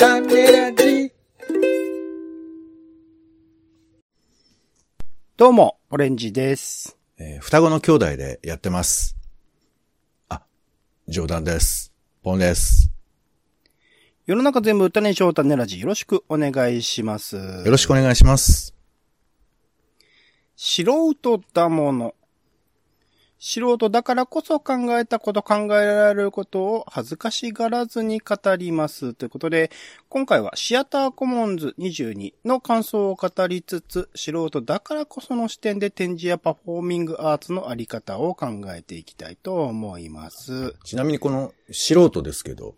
種ラジ。どうも、オレンジです。えー双子の兄弟でやってます。あ、冗談です。ポンです。世の中全部歌ね翔太ねラジよろしくお願いします。よよろしくお願いします。素人だもの。素人だからこそ考えたこと考えられることを恥ずかしがらずに語ります。ということで、今回はシアターコモンズ22の感想を語りつつ、素人だからこその視点で展示やパフォーミングアーツのあり方を考えていきたいと思います。ちなみにこの素人ですけど、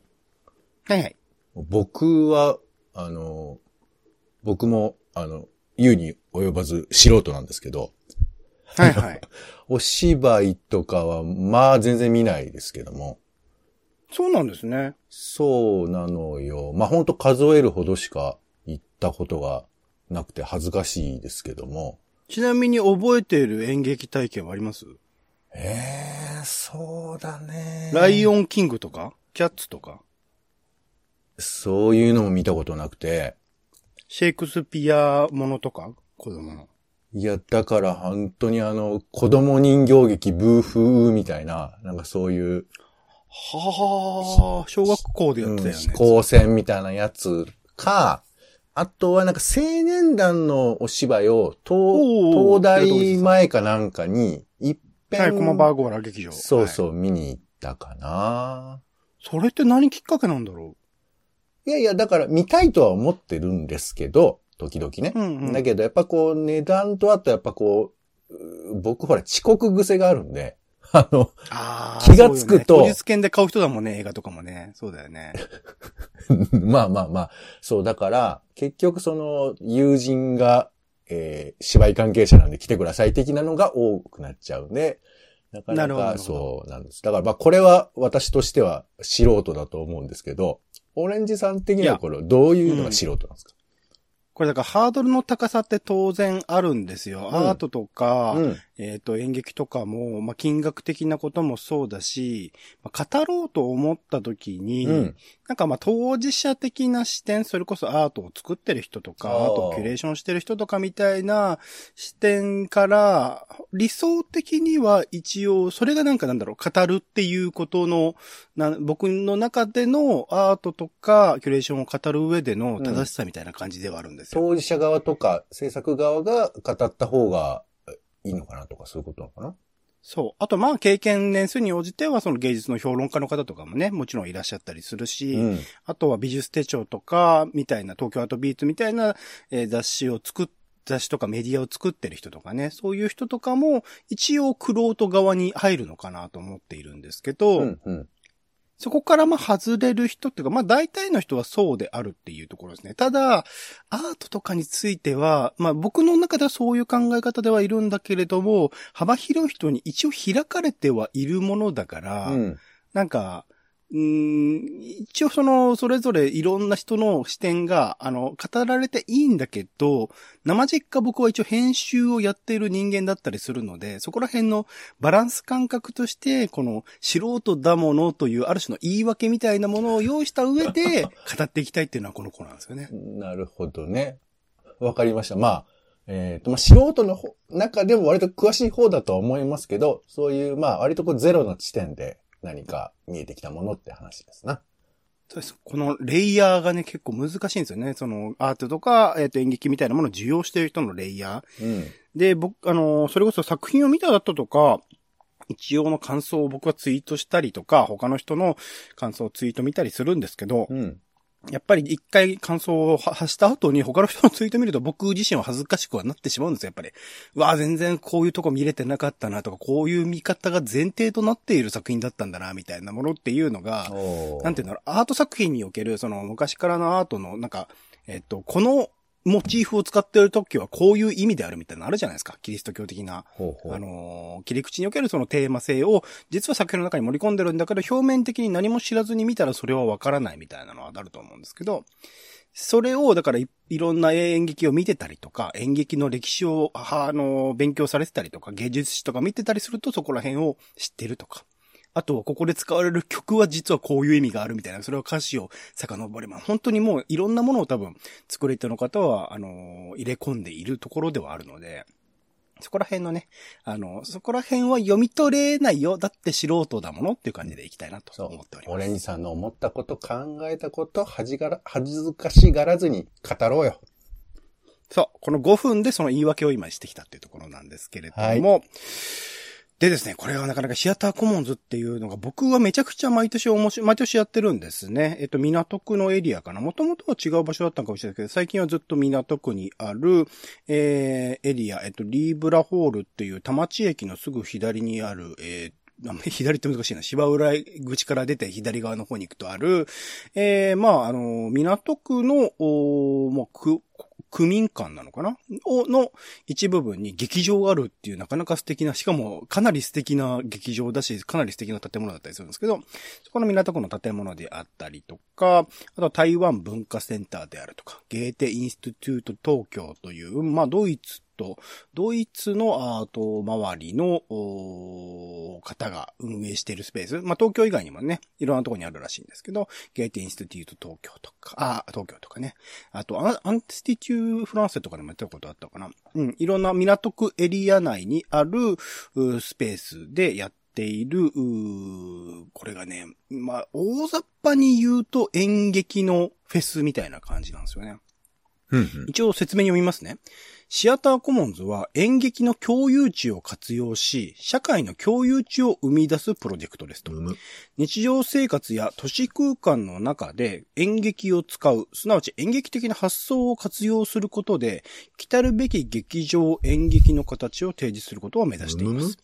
はいはい。僕は、あの、僕も、あの、言うに及ばず素人なんですけど、はいはい。お芝居とかは、まあ全然見ないですけども、そうなんですね。そうなのよ。まあ本当数えるほどしか行ったことがなくて恥ずかしいですけども、ちなみに覚えている演劇体験はあります？ええそうだね。ライオンキングとか？キャッツとか？そういうのも見たことなくて、シェイクスピアものとか？子供の。いや、だから本当にあの、子供人形劇ブーフーみたいな、なんかそういう、はあ、小学校でやってたよね。飛行船みたいなやつか、あとはなんか青年団のお芝居を東、東大前かなんかに、一遍、はい、コマバーゴーラ劇場。そうそう、う。見に行ったかな。それって何きっかけなんだろいやいや、だから見たいとは思ってるんですけど、時々ね。ううんうん。だけど、やっぱこう、値段とあとやっぱこう、う僕ほら遅刻癖があるんで、あの、あー気がつくとそうよね当日券で買う人だもんね、映画とかもね。そうだよね。まあまあまあ、そう、だから、結局その、友人が、えー芝居関係者なんで来てください的なのが多くなっちゃうんで、なかなかなるほどそうなんです。だからまあこれは私としては素人だと思うんですけど、オレンジさん的にはこれどういうのが素人なんですか？これだからハードルの高さって当然あるんですよ。んアートとか、うん。えっ、と、演劇とかも、まあ、金額的なこともそうだし、まあ、語ろうと思った時に、うん。なんかまあ当事者的な視点、それこそアートを作ってる人とか、アートをキュレーションしてる人とかみたいな視点から、理想的には一応、それがなんかなんだろう、語るっていうことの、な僕の中でのアートとかキュレーションを語る上での正しさみたいな感じではあるんですよ。当事者側とか制作側が語った方がいいのかなとかそういうことなのかな？そう。あとまあ経験年数に応じてはその芸術の評論家の方とかもね、もちろんいらっしゃったりするし、うん。あとは美術手帳とか、みたいな、東京アートビーツみたいな、えー雑誌を作っ、雑誌とかメディアを作ってる人とかね、そういう人とかも、一応クロート側に入るのかなと思っているんですけど、うん。うん。そこからまあ外れる人っていうか、まあ大体の人はそうであるっていうところですね。ただ、アートとかについては、まあ僕の中ではそういう考え方ではいるんだけれども、幅広い人に一応開かれてはいるものだから、うん。なんか、うーん、一応その、それぞれいろんな人の視点が、あの、語られていいんだけど、生実家僕は一応編集をやっている人間だったりするので、そこら辺のバランス感覚として、この素人だものというある種の言い訳みたいなものを用意した上で 語っていきたいっていうのはこの子なんですよね。なるほどね。わかりました。まあ、えっ、と、まあ、素人の方中でも割と詳しい方だとは思いますけど、そういう、まあ、割とこうゼロの地点で何か見えてきたものって話ですな。そうです。このレイヤーがね、結構難しいんですよね。そのアートとか、えっ、と演劇みたいなものを受容している人のレイヤー。うん。で、僕、あの、それこそ作品を見た後とか、一応の感想を僕はツイートしたりとか、他の人の感想をツイート見たりするんですけど、うん。やっぱり一回感想を発した後に他の人のツイート見ると僕自身は恥ずかしくはなってしまうんですよ、やっぱり。うわあ全然こういうとこ見れてなかったなとか、こういう見方が前提となっている作品だったんだな、みたいなものっていうのが、なんていうんだろう、アート作品における、その昔からのアートの、なんか、えっと、このモチーフを使っている時はこういう意味であるみたいなのあるじゃないですか。キリスト教的な。ほうほうあのー切り口におけるそのテーマ性を、実は作品の中に盛り込んでるんだけど、表面的に何も知らずに見たらそれはわからないみたいなのはあると思うんですけど、それを、だからい、いろんな演劇を見てたりとか、演劇の歴史を、ああの、勉強されてたりとか、芸術史とか見てたりすると、そこら辺を知ってるとか、あとはここで使われる曲は実はこういう意味があるみたいな、それは歌詞を遡れば、本当にもういろんなものを多分作り手の方は、あの、入れ込んでいるところではあるので、そこら辺のね、あの、そこら辺は読み取れないよ。だって素人だものっていう感じでいきたいなと思っております。オレンジさんの思ったこと、考えたこと、恥がら、恥ずかしがらずに語ろうよ。そう。この5分でその言い訳を今してきたっていうところなんですけれども、はい、でですね、これはなかなかシアターコモンズっていうのが僕はめちゃくちゃ毎年面白い、毎年やってるんですね。えっと、港区のエリアかな。もともとは違う場所だったかもしれないけど、最近はずっと港区にある、えー、エリア、えっと、リーブラホールっていう田町駅のすぐ左にある、えー、左って難しいな。芝浦口から出て左側の方に行くとある、えー、まあ、あの、港区の、おまあ、区、区民館なのかな？を、の一部分に劇場があるっていうなかなか素敵な、しかもかなり素敵な劇場だし、かなり素敵な建物だったりするんですけど、そこの港区の建物であったりとか、あとは台湾文化センターであるとか、ゲーテインスティテュート東京という、まあドイツと、ドイツのアート周りの方が運営しているスペース。まあ、東京以外にもね、いろんなところにあるらしいんですけど、ゲーテインスティテュート東京とか、あ、東京とかね。あと、アンスティテューフランセとかでもやったことあったかな。うん、いろんな港区エリア内にあるスペースでやっている、これがね、まあ、大雑把に言うと演劇のフェスみたいな感じなんですよね。一応説明読みますね。シアターコモンズは演劇の共有地を活用し、社会の共有地を生み出すプロジェクトですと。日常生活や都市空間の中で演劇を使う、すなわち演劇的な発想を活用することで、来たるべき劇場演劇の形を提示することを目指しています。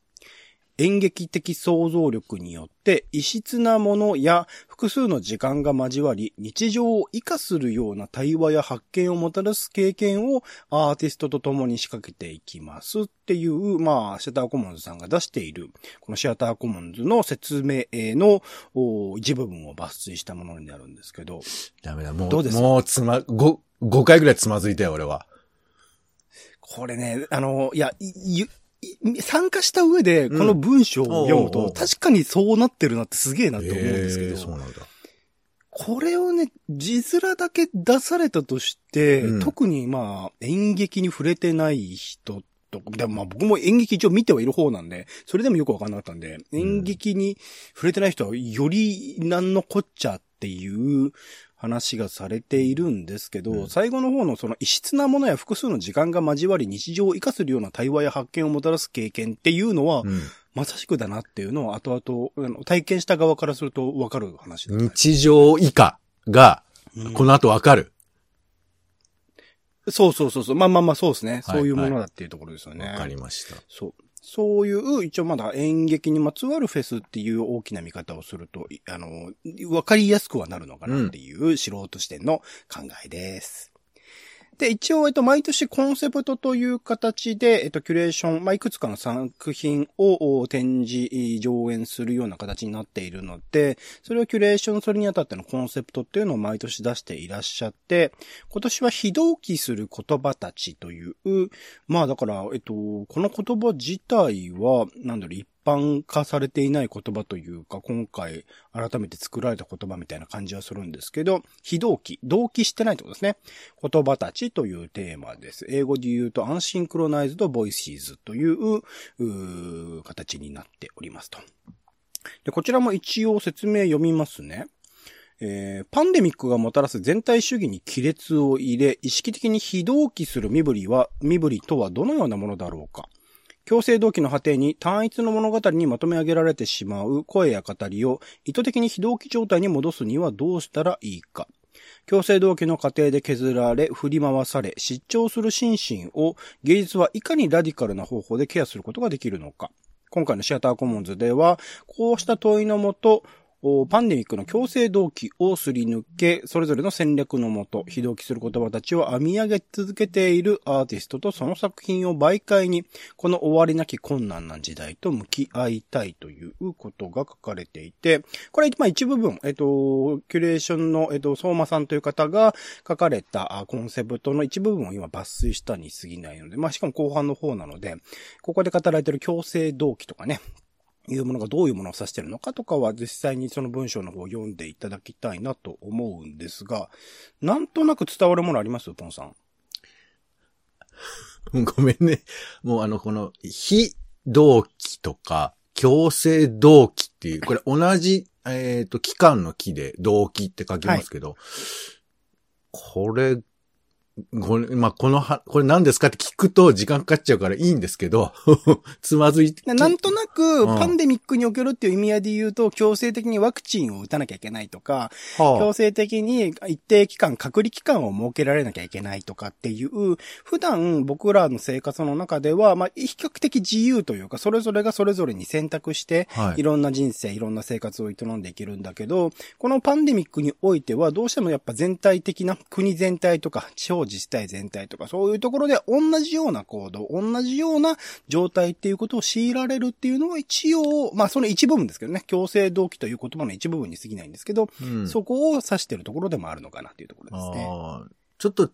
演劇的想像力によって異質なものや複数の時間が交わり、日常を活かするような対話や発見をもたらす経験をアーティストと共に仕掛けていきますっていう、まあ、シアターコモンズさんが出している、このシアターコモンズの説明の一部分を抜粋したものになるんですけど。ダメだ、もう、どうですもうつま、5、5回ぐらいつまずいたよ、俺は。これね、あの、いや、参加した上で、この文章を読むと、確かにそうなってるなってすげえなって思うんですけど。そうなんだ。これをね、字面だけ出されたとして、うん、特にまあ、演劇に触れてない人と、でもまあ僕も演劇一応見てはいる方なんで、それでもよくわかんなかったんで、演劇に触れてない人はよりなんのこっちゃっていう話がされているんですけど、うん、最後の方のその異質なものや複数の時間が交わり日常を活かするような対話や発見をもたらす経験っていうのは、うん、まさしくだなっていうのを後々、体験した側からするとわかる話だ、日常以下が、この後わかる、うん、そうそうそうそう。まあまあまあそうですね、はい。そういうものだっていうところですよね。わかりました。そう。そういう、一応まだ演劇にまつわるフェスっていう大きな見方をすると、あの、わかりやすくはなるのかなっていう素人視点の考えです。で、一応、えっと、毎年コンセプトという形で、えっと、キュレーション、まあ、いくつかの作品を展示、上演するような形になっているので、それをキュレーションするにあたってのコンセプトっていうのを毎年出していらっしゃって、今年は非同期する言葉たちという、まあ、だから、えっと、この言葉自体は、なんだろう、般化されていない言葉というか、今回改めて作られた言葉みたいな感じはするんですけど、非同期、同期してないってことですね。言葉たちというテーマです。英語で言うと、 Unsynchronized Voices というう形になっておりますと。で、こちらも一応説明読みますね。えー、パンデミックがもたらす全体主義に亀裂を入れ、意識的に非同期する身振りは、身振りとはどのようなものだろうか。強制動機の果てに単一の物語にまとめ上げられてしまう声や語りを意図的に非同期状態に戻すにはどうしたらいいか。強制動機の過程で削られ、振り回され、失調する心身を芸術はいかにラディカルな方法でケアすることができるのか。今回のシアターコモンズでは、こうした問いのもと、パンデミックの強制動機をすり抜け、それぞれの戦略のもと、非同期する言葉たちを編み上げ続けているアーティストとその作品を媒介に、この終わりなき困難な時代と向き合いたいということが書かれていて、これ、まあ一部分、えっと、キュレーションの、えっと、相馬さんという方が書かれたコンセプトの一部分を今抜粋したに過ぎないので、まあしかも後半の方なので、ここで語られている強制動機とかね、いうものがどういうものを指してるのかとかは実際にその文章の方を読んでいただきたいなと思うんですが、なんとなく伝わるものあります？ポンさん。ごめんね。もうあの、この、非同期とか、強制同期っていう、これ同じ、えっ、と、期間の期で同期って書きますけど、これ、これ、まあ、このは、これ何ですかって聞くと時間かかっちゃうからいいんですけど、つまずいて。なんとなく、うん。パンデミックにおけるっていう意味合いで言うと、強制的にワクチンを打たなきゃいけないとか、は強制的に一定期間、隔離期間を設けられなきゃいけないとかっていう、普段僕らの生活の中では、まあ、比較的自由というか、それぞれがそれぞれに選択して、はい。いろんな人生、いろんな生活を営んでいけるんだけど、このパンデミックにおいては、どうしてもやっぱ全体的な国全体とか、地方自治体全体とか、そういうところで同じような行動、同じような状態っていうことを強いられるっていうのは一応、まあその一部分ですけどね、強制動機という言葉の一部分に過ぎないんですけど、うんそこを指してるところでもあるのかなっていうところですね。ちょっと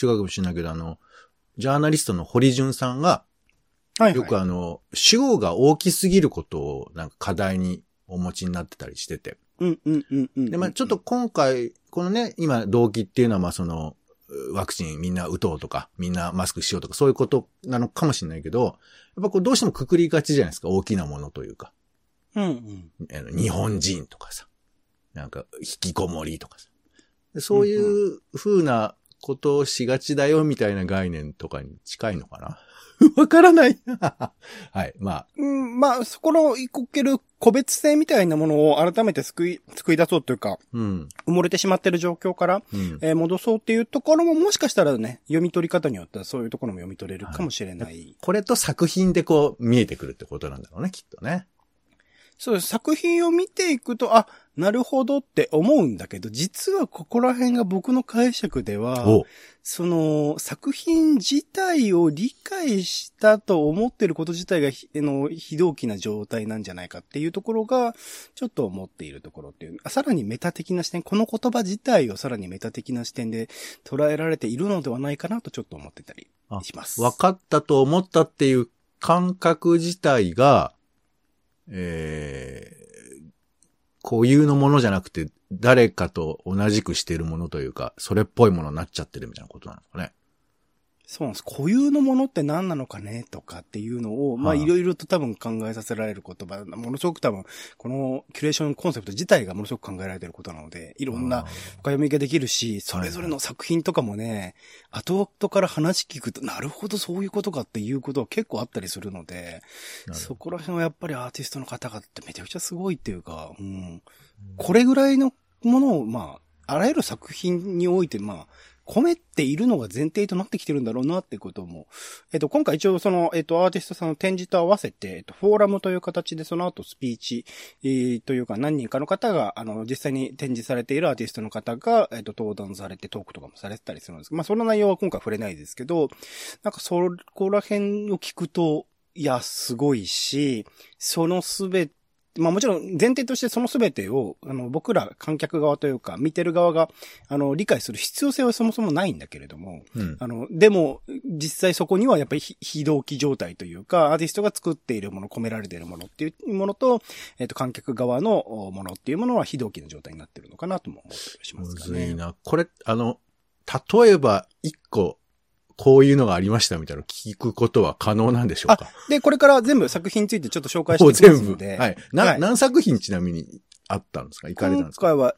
違うかもしれないけど、あの、ジャーナリストの堀潤さんが、はい、よくあの、主語が大きすぎることをなんか課題にお持ちになってたりしてて。うんうんうんうん。で、まあちょっと、今回、このね、今、動機っていうのはまあその、うワクチンみんな打とうとか、みんなマスクしようとか、そういうことなのかもしれないけど、やっぱこうどうしてもくくりがちじゃないですか、大きなものというか。うんうん。日本人とかさ、なんか、引きこもりとかさ。でそういう風なことをしがちだよみたいな概念とかに近いのかな わからない。はい。まあ、うん、まあ、そこのいこける個別性みたいなものを改めて救い、救い出そうというか、うん。埋もれてしまってる状況から、うん。えー戻そうっていうところももしかしたらね、読み取り方によってはそういうところも読み取れるかもしれない。これと作品でこう見えてくるってことなんだろうね、きっとね。そうです。作品を見ていくと、あ、なるほどって思うんだけど、実はここら辺が僕の解釈では、おその、作品自体を理解したと思ってること自体がひ、あの、非同期な状態なんじゃないかっていうところが、ちょっと思っているところっていう。あさらにメタ的な視点、この言葉自体をさらにメタ的な視点で捉えられているのではないかなとちょっと思ってたりあします。分かったと思ったっていう感覚自体が、えー、固有のものじゃなくて、誰かと同じくしているものというか、それっぽいものになっちゃってるみたいなことなのかね。そうなんです。固有のものって何なのかねとかっていうのを、まあはいいろいろと多分考えさせられる言葉、ものすごく多分、このキュレーションコンセプト自体がものすごく考えられていることなので、いろんな深読みができるし、それぞれの作品とかもね、後々から話聞くと、なるほどそういうことかっていうことは結構あったりするので、そこら辺はやっぱりアーティストの方々ってめちゃくちゃすごいっていうか、うん、これぐらいのものを、まあ、あらゆる作品において、まあ、込めているのが前提となってきてるんだろうなってことも。えっと、今回一応その、えっと、アーティストさんの展示と合わせて、えっと、フォーラムという形でその後スピーチ、えーというか何人かの方が、あの、実際に展示されているアーティストの方が、えっと、登壇されてトークとかもされてたりするんですけど、まあ、その内容は今回触れないですけど、なんかそこら辺を聞くと、いや、すごいし、そのすべまあもちろん前提としてその全てを、あの、僕ら観客側というか、見てる側が、あの、理解する必要性はそもそもないんだけれども、うん。あの、でも、実際そこにはやっぱり非非同期状態というか、アーティストが作っているもの、込められているものっていうものと、えっ、と、観客側のおものっていうものは非同期の状態になってるのかなとも思ったりしまむすかね。ずいな。これ、あの、例えば、一個、こういうのがありましたみたいなの聞くことは可能なんでしょうか？で、これから全部作品についてちょっと紹介していきます全部？ので、はい。な、はい。何作品ちなみにあったんですか？行かれたんですか？今回は、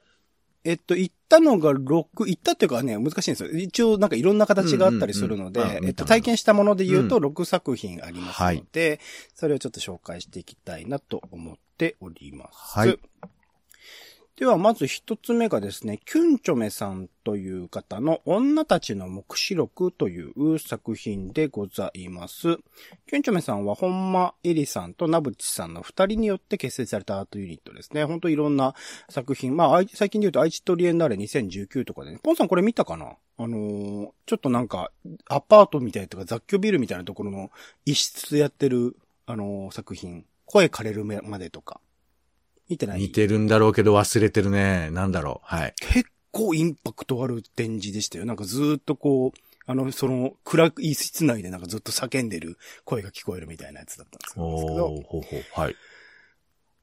えっと、行ったのが6、行ったっていうかね、難しいんですよ。一応なんかいろんな形があったりするのでうんうん。うんあ、えっと、体験したもので言うとう6作品ありますので、それをちょっと紹介していきたいなと思っております。はいでは、まず一つ目がですね、キュンチョメさんという方の女たちの目視録という作品でございます。キュンチョメさんは本間エリさんとナブチさんの二人によって結成されたアートユニットですね。ほんといろんな作品。まあ、最近で言うと愛知トリエンナーレ2019とかでね。ポンさんこれ見たかな？あのーちょっとなんか、アパートみたいとか雑居ビルみたいなところの一室やってる、あのー作品。声枯れるまでとか。見てない？似てるんだろうけど忘れてるね。なんだろう。はい。結構インパクトある展示でしたよ。なんかずーっとこう、あの、その、暗い室内でなんかずっと叫んでる声が聞こえるみたいなやつだったんですけど。おー、ほうほう。はい。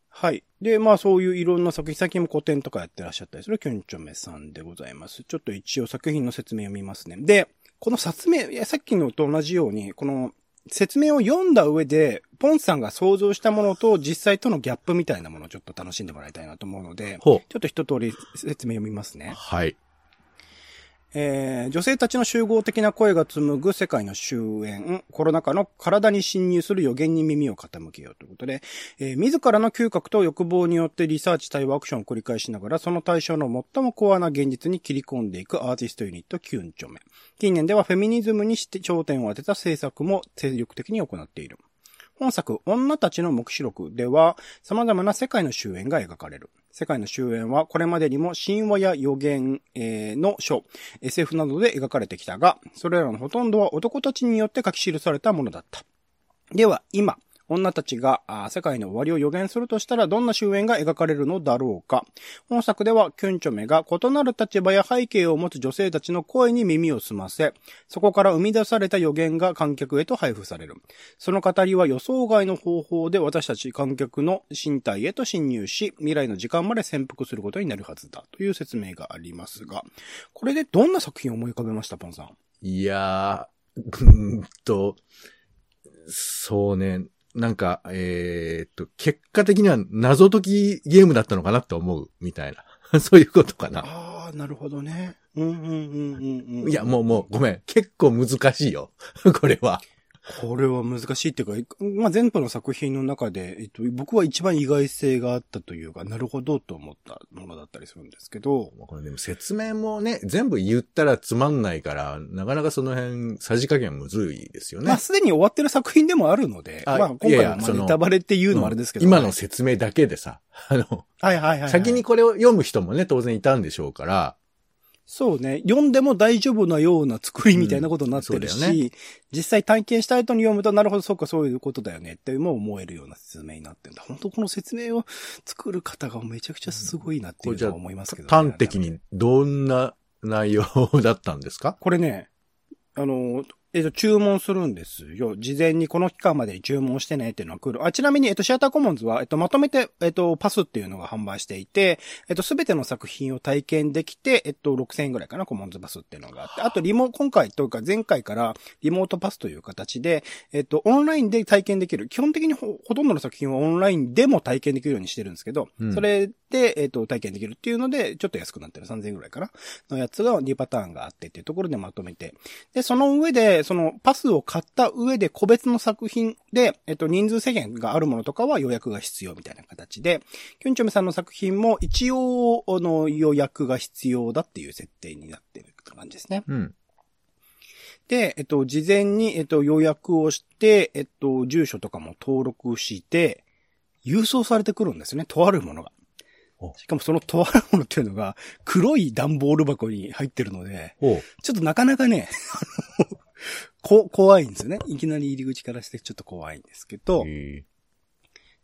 はい。で、まあそういういろんな作品、最近も古典とかやってらっしゃったりするキョンチョメさんでございます。ちょっと一応作品の説明を見ますね。で、この説明、いやさっきのと同じように、この説明を読んだ上で、ポンさんが想像したものと実際とのギャップみたいなものをちょっと楽しんでもらいたいなと思うので、ほちょっと一通り説明を見ますう。ね。はい。えー女性たちの集合的な声が紡ぐ世界の終焉、コロナ禍の体に侵入する予言に耳を傾けようということで、えー自らの嗅覚と欲望によってリサーチ対話アクションを繰り返しながら、その対象の最もコアな現実に切り込んでいくアーティストユニットキュンチョメ。近年ではフェミニズムにして焦点を当てた制作も精力的に行っている。本作、女たちの目視録では、様々な世界の終焉が描かれる。世界の終焉はこれまでにも神話や予言、の書、SF などで描かれてきたが、それらのほとんどは男たちによって書き記されたものだった。では、今、女たちが世界の終わりを予言するとしたらどんな終焉が描かれるのだろうか。本作では、キュンチョメが異なる立場や背景を持つ女性たちの声に耳を澄ませ、そこから生み出された予言が観客へと配布される。その語りは予想外の方法で私たち観客の身体へと侵入し、未来の時間まで潜伏することになるはずだという説明がありますが、これでどんな作品を思い浮かべました、ポンさん？いやー、うーんと、そうね、なんか、えーっと、結果的には謎解きゲームだったのかなと思う、みたいな。そういうことかな。ああ、なるほどね。うんうんうんうんうん。いや、もうもう、ごめん。結構難しいよ。これは。これは難しいっていうか、まあ、全部の作品の中で、えっと、僕は一番意外性があったというか、なるほどと思ったものだったりするんですけど、これでも説明もね、全部言ったらつまんないから、なかなかその辺、さじ加減むずいですよね。まあ、すでに終わってる作品でもあるので、あまあ、今いやい回はまネタバレっていうのもあれですけど、今の説明だけでさ、あの、はいはいはいはい。先にこれを読む人もね、当然いたんでしょうから、そうね。読んでも大丈夫なような作りみたいなことになってるし、うんそうだよ実際体験した後に読むと、なるほど、そうか、そういうことだよねっても思えるような説明になってるんだ。本当この説明を作る方がめちゃくちゃすごいなっていうのは思いますけど、ね端的。にどんな内容だったんですか？これね、あの、えっと、注文するんですよ。事前にこの期間までに注文してねっていうのが来る。あ、ちなみに、えっと、シアターコモンズは、えっと、まとめて、えっと、パスっていうのが販売していて、えっと、すべての作品を体験できて、えっと、6000円ぐらいかな、コモンズパスっていうのがあって、あと、リモ、今回というか前回からリモートパスという形で、えっと、オンラインで体験できる。基本的にほほとんどの作品はオンラインでも体験できるようにしてるんですけど、うんそれで、えっと、体験できるっていうので、ちょっと安くなってる。3000円ぐらいかなのやつが2パターンがあってっていうところでまとめて。で、その上で、そのパスを買った上で個別の作品で、えっと、人数制限があるものとかは予約が必要みたいな形で、キュンチョメさんの作品も一応、あの、予約が必要だっていう設定になってるって感じですね。うん。で、えっと、事前に、えっと、予約をして、えっと、住所とかも登録して、郵送されてくるんですね。とあるものがお。しかもそのとあるものっていうのが、黒い段ボール箱に入ってるので、ちょっとなかなかね、こ、怖いんですよね。いきなり入り口からしてちょっと怖いんですけど、へ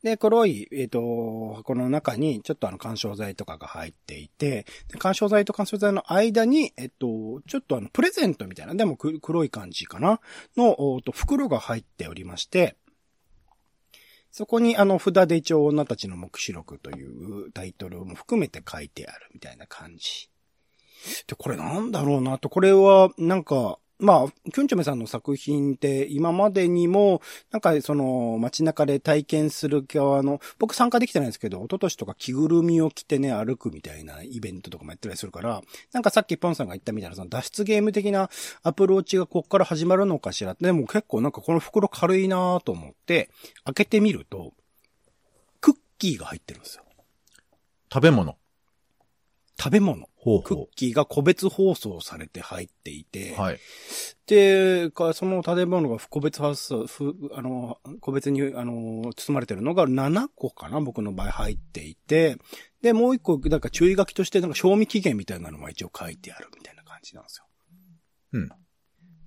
で、黒い、えっ、と、箱の中に、ちょっとあの、干渉剤とかが入っていて、で干渉剤と干渉剤の間に、えっ、と、ちょっとあの、プレゼントみたいな、でもく黒い感じかな。の、おと袋が入っておりまして、そこにあの、札で一応女たちの目視録というタイトルも含めて書いてあるみたいな感じ。で、これなんだろうなと、これは、なんか、まあ、キュンチョメさんの作品って今までにも、なんかその街中で体験する側の、僕参加できてないんですけど、一昨年とか着ぐるみを着てね、歩くみたいなイベントとかもやってたりするから、なんかさっきポンさんが言ったみたいな、その脱出ゲーム的なアプローチがこっから始まるのかしら。でも結構なんかこの袋軽いなと思って、開けてみると、クッキーが入ってるんですよ。食べ物。食べ物。ほうクッキーが個別包装されて入っていて、はい。で、かその食べ物が個別発送、ふあの、個別に、あの、包まれてるのが7個かな僕の場合入っていて、で、もう一個、なんか注意書きとして、なんか賞味期限みたいなのも一応書いてあるみたいな感じなんですよ。うん。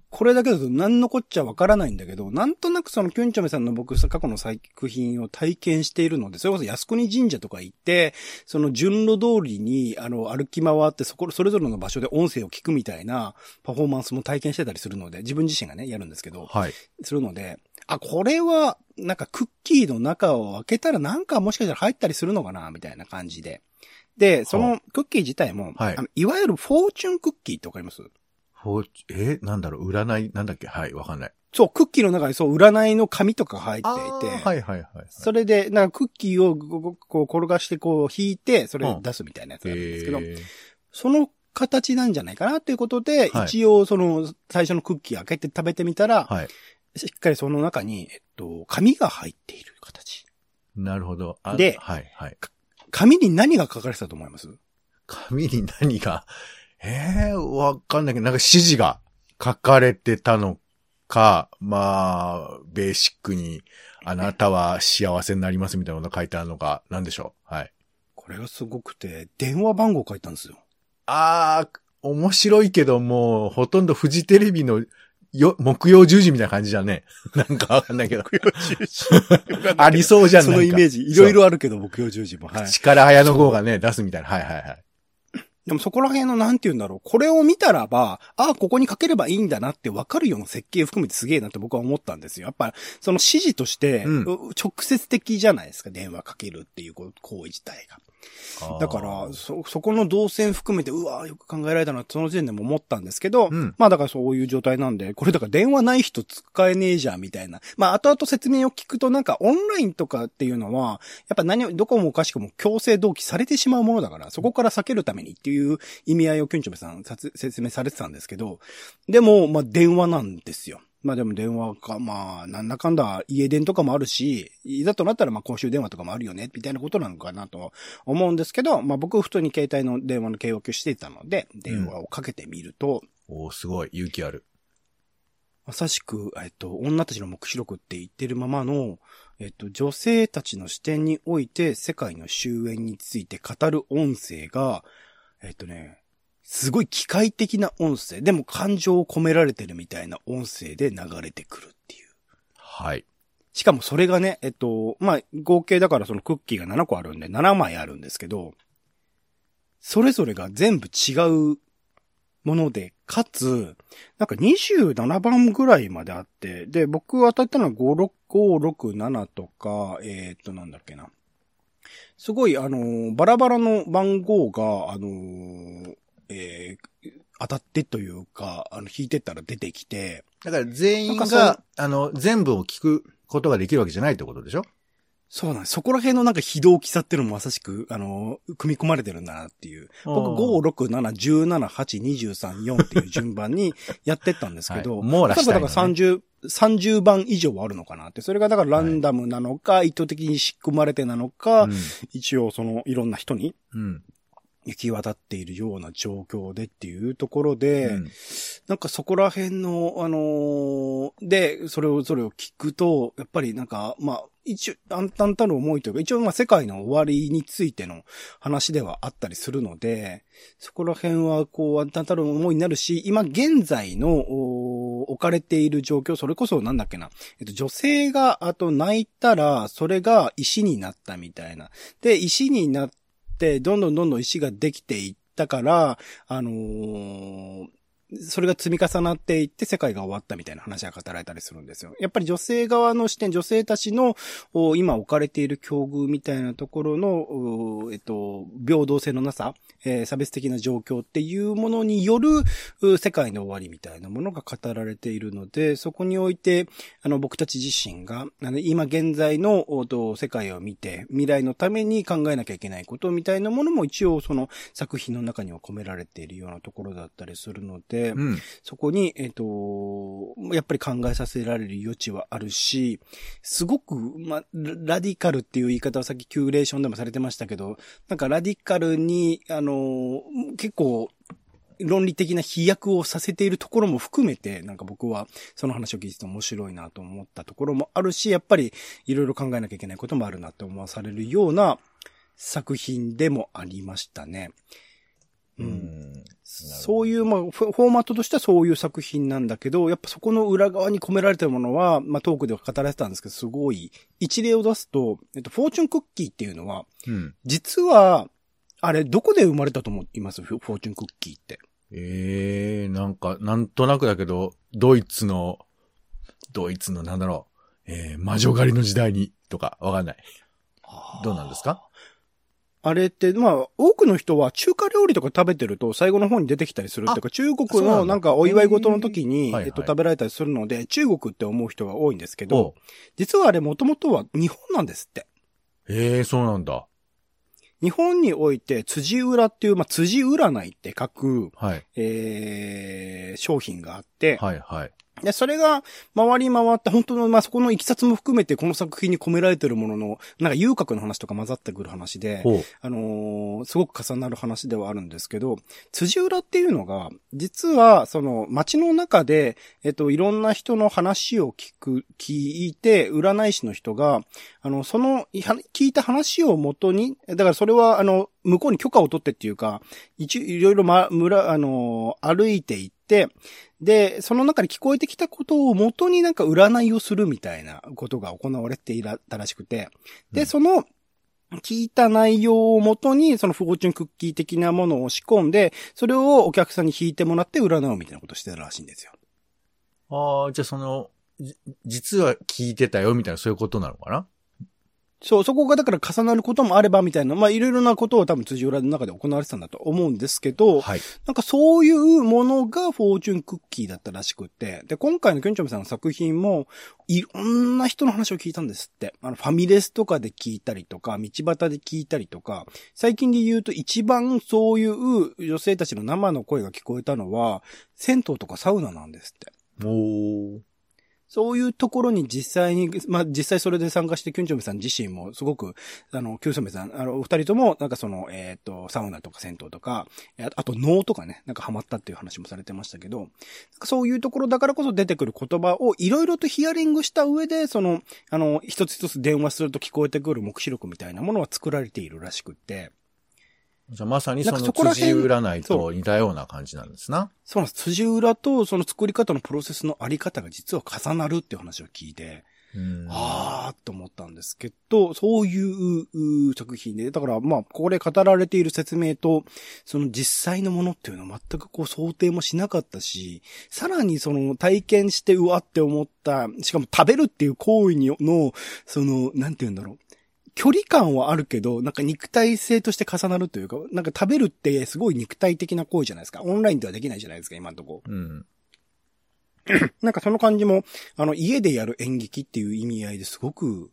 これだけだと何のこっちゃわからないんだけど、なんとなくそのキュンチョメさんの僕、過去の作品を体験しているので、それこそ靖国神社とか行って、その順路通りに、あの、歩き回って、そこ、それぞれの場所で音声を聞くみたいなパフォーマンスも体験してたりするので、自分自身がね、やるんですけど、はい。するので、あ、これは、なんかクッキーの中を開けたらなんかもしかしたら入ったりするのかなみたいな感じで。で、そのクッキー自体も、はいあのいわゆるフォーチュンクッキーってわかります？えなんだろう占いなんだっけ？はい、わかんない。そう、クッキーの中にそう、占いの紙とか入っていて、ーはいはいはい。それで、なんかクッキーをこう転がしてこう引いて、それを出すみたいなやつがあるんですけど、へーその形なんじゃないかなということで、はい一応その最初のクッキー開けて食べてみたら、はい。しっかりその中に、えっと、紙が入っている形。なるほど。あではいはい。紙に何が書かれてたと思います？紙に何が、ええわかんないけど、なんか指示が書かれてたのか、まあ、ベーシックに、あなたは幸せになりますみたいなのが書いてあるのか、なんでしょう？はい。これがすごくて、電話番号書いたんですよ。あー、面白いけど、もう、ほとんどフジテレビのよ、木曜10時みたいな感じじゃね。なんかわかんないけど。ありそうじゃん。そのイメージ。ジ。いろいろあるけど、木曜10時も。はい。力早の号がね、出すみたいな。はいはいはい。でもそこら辺のなんて言うんだろう。これを見たらば、ああ、ここに書ければいいんだなって分かるような設計含めてすげえなって僕は思ったんですよ。やっぱ、その指示として、うんう直接的じゃないですか。電話かけるっていう行為自体が。だから、そ、そこの動線含めて、うわよく考えられたなってその時点でも思ったんですけど、うんまあだからそういう状態なんで、これだから電話ない人使えねえじゃんみたいな。まあ後々説明を聞くとなんかオンラインとかっていうのは、やっぱ何を、どこもおかしくも強制同期されてしまうものだから、そこから避けるためにっていう意味合いをキュンチョメさんさつ説明されてたんですけど、でも、まあ電話なんですよ。まあでも電話か、まあ、なんだかんだ家電とかもあるし、いざとなったらまあ公衆電話とかもあるよね、みたいなことなのかなと思うんですけど、まあ僕普通に携帯の電話の契約をしていたので、電話をかけてみると、おーすごい、勇気ある。まさしく、えっと、女たちの目視録って言ってるままの、えっと、女性たちの視点において世界の終焉について語る音声が、えっとね、すごい機械的な音声、でも感情を込められてるみたいな音声で流れてくるっていう。はい。しかもそれがね、えっと、まあ、合計だからそのクッキーが7個あるんで7枚あるんですけど、それぞれが全部違うもので、かつ、なんか27番ぐらいまであって、で、僕当たったのは5、6、5、6、7とか、えーっと、なんだっけな。すごい、あのーバラバラの番号が、あのーえー当たってというか、あの、引いてったら出てきて、だから全員が、あの、全部を聞くことができるわけじゃないってことでしょ？そうなんです。そこら辺のなんか非同期さっていうのもまさしく、あの、組み込まれてるんだなっていう。僕5、6、7、17、8、23、4っていう順番にやってったんですけど、はい網羅したいのねだから30、30番以上はあるのかなって。それがだからランダムなのか、意図的に仕組まれてなのか、うん。一応そのいろんな人にうん。行き渡っているような状況でっていうところで、うんなんかそこら辺の、あのーで、それを、それを聞くと、やっぱりなんか、まあ、一応、暗淡たる思いというか、一応、まあ、世界の終わりについての話ではあったりするので、そこら辺は、こう、暗淡たる思いになるし、今現在の、お置かれている状況、それこそなんだっけな、えっと、女性が、あと泣いたら、それが石になったみたいな。で、石になって、どんどんどんどん石ができていったから、あのーそれが積み重なっていって世界が終わったみたいな話が語られたりするんですよ。やっぱり女性側の視点、女性たちの今置かれている境遇みたいなところの、えっと、平等性のなさ、えー差別的な状況っていうものによる世界の終わりみたいなものが語られているので、そこにおいて、あの、僕たち自身が、あの今現在の世界を見て、未来のために考えなきゃいけないことみたいなものも一応その作品の中には込められているようなところだったりするので、うん。そこに、えっ、と、やっぱり考えさせられる余地はあるし、すごく、ま、ララディカルっていう言い方はさっきキューレーションでもされてましたけど、なんかラディカルに、あの、結構、論理的な飛躍をさせているところも含めて、なんか僕はその話を聞いてて面白いなと思ったところもあるし、やっぱりいろいろ考えなきゃいけないこともあるなって思わされるような作品でもありましたね。うん。そういう、まあ、フォーマットとしてはそういう作品なんだけど、やっぱそこの裏側に込められてるものは、まあ、トークでは語られてたんですけど、すごい、一例を出すと、えっと、フォーチュンクッキーっていうのは、うん。実は、あれ、どこで生まれたと思います？フォーチュンクッキーって。ええなんか、なんとなくだけど、ドイツの、ドイツのなんだろう。えー、魔女狩りの時代に、とか、わかんない。どうなんですか？あれって、まあ、多くの人は中華料理とか食べてると最後の方に出てきたりするっていうか、中国のなんかお祝い事の時に、えっと、食べられたりするので、中国って思う人が多いんですけどお、実はあれもともとは日本なんですって。ええそうなんだ。日本において、辻裏っていう、まあ、辻占いって書く、はい。えー、商品があって、はい、はい。で、それが回り回って、本当の、まあ、そこのいきさつも含めて、この作品に込められてるものの、なんか遊郭の話とか混ざってくる話で。あのーすごく重なる話ではあるんですけど、辻裏っていうのが、実は、その、街の中で、えっと、いろんな人の話を聞く、聞いて、占い師の人が、あの、その、聞いた話をもとに、だからそれは、あの、向こうに許可を取ってっていうか、一応、いろいろ、ま、村、あのー歩いていって、で、その中で聞こえてきたことをもとになんか占いをするみたいなことが行われていたらしくて、で、うんその、聞いた内容をもとに、そのフォーチュンクッキー的なものを仕込んで、それをお客さんに引いてもらって占うみたいなことをしてたらしいんですよ。ああ、じゃあその、じ実は聞いてたよ、みたいなそういうことなのかな？そう、そこがだから重なることもあればみたいな、まあいろいろなことを多分辻裏の中で行われてたんだと思うんですけど、はい。なんかそういうものがフォーチュンクッキーだったらしくって、で、今回のキョンチョムさんの作品も、いろんな人の話を聞いたんですって。あの、ファミレスとかで聞いたりとか、道端で聞いたりとか、最近で言うと一番そういう女性たちの生の声が聞こえたのは、銭湯とかサウナなんですって。おー。そういうところに実際に、まあ、実際それで参加して、キュンチョムさん自身もすごく、あの、キュンソメさん、あの、お二人とも、なんかその、えっ、と、サウナとか銭湯とか、あと脳とかね、なんかハマったっていう話もされてましたけど、そういうところだからこそ出てくる言葉をいろいろとヒアリングした上で、その、あの、一つ一つ電話すると聞こえてくる目視録みたいなものは作られているらしくって、じゃあまさにその辻占いと似たような感じなんですな。そうなんです。辻裏とその作り方のプロセスのあり方が実は重なるっていう話を聞いて、うんあーと思ったんですけど、そういうう作品で、だからまあ、ここで語られている説明と、その実際のものっていうのは全くこう想定もしなかったし、さらにその体験してうわって思った、しかも食べるっていう行為にの、その、なんて言うんだろう。距離感はあるけど、なんか肉体性として重なるというか、なんか食べるってすごい肉体的な行為じゃないですか。オンラインではできないじゃないですか、今のところ。うん。なんかその感じも、あの、家でやる演劇っていう意味合いですごく、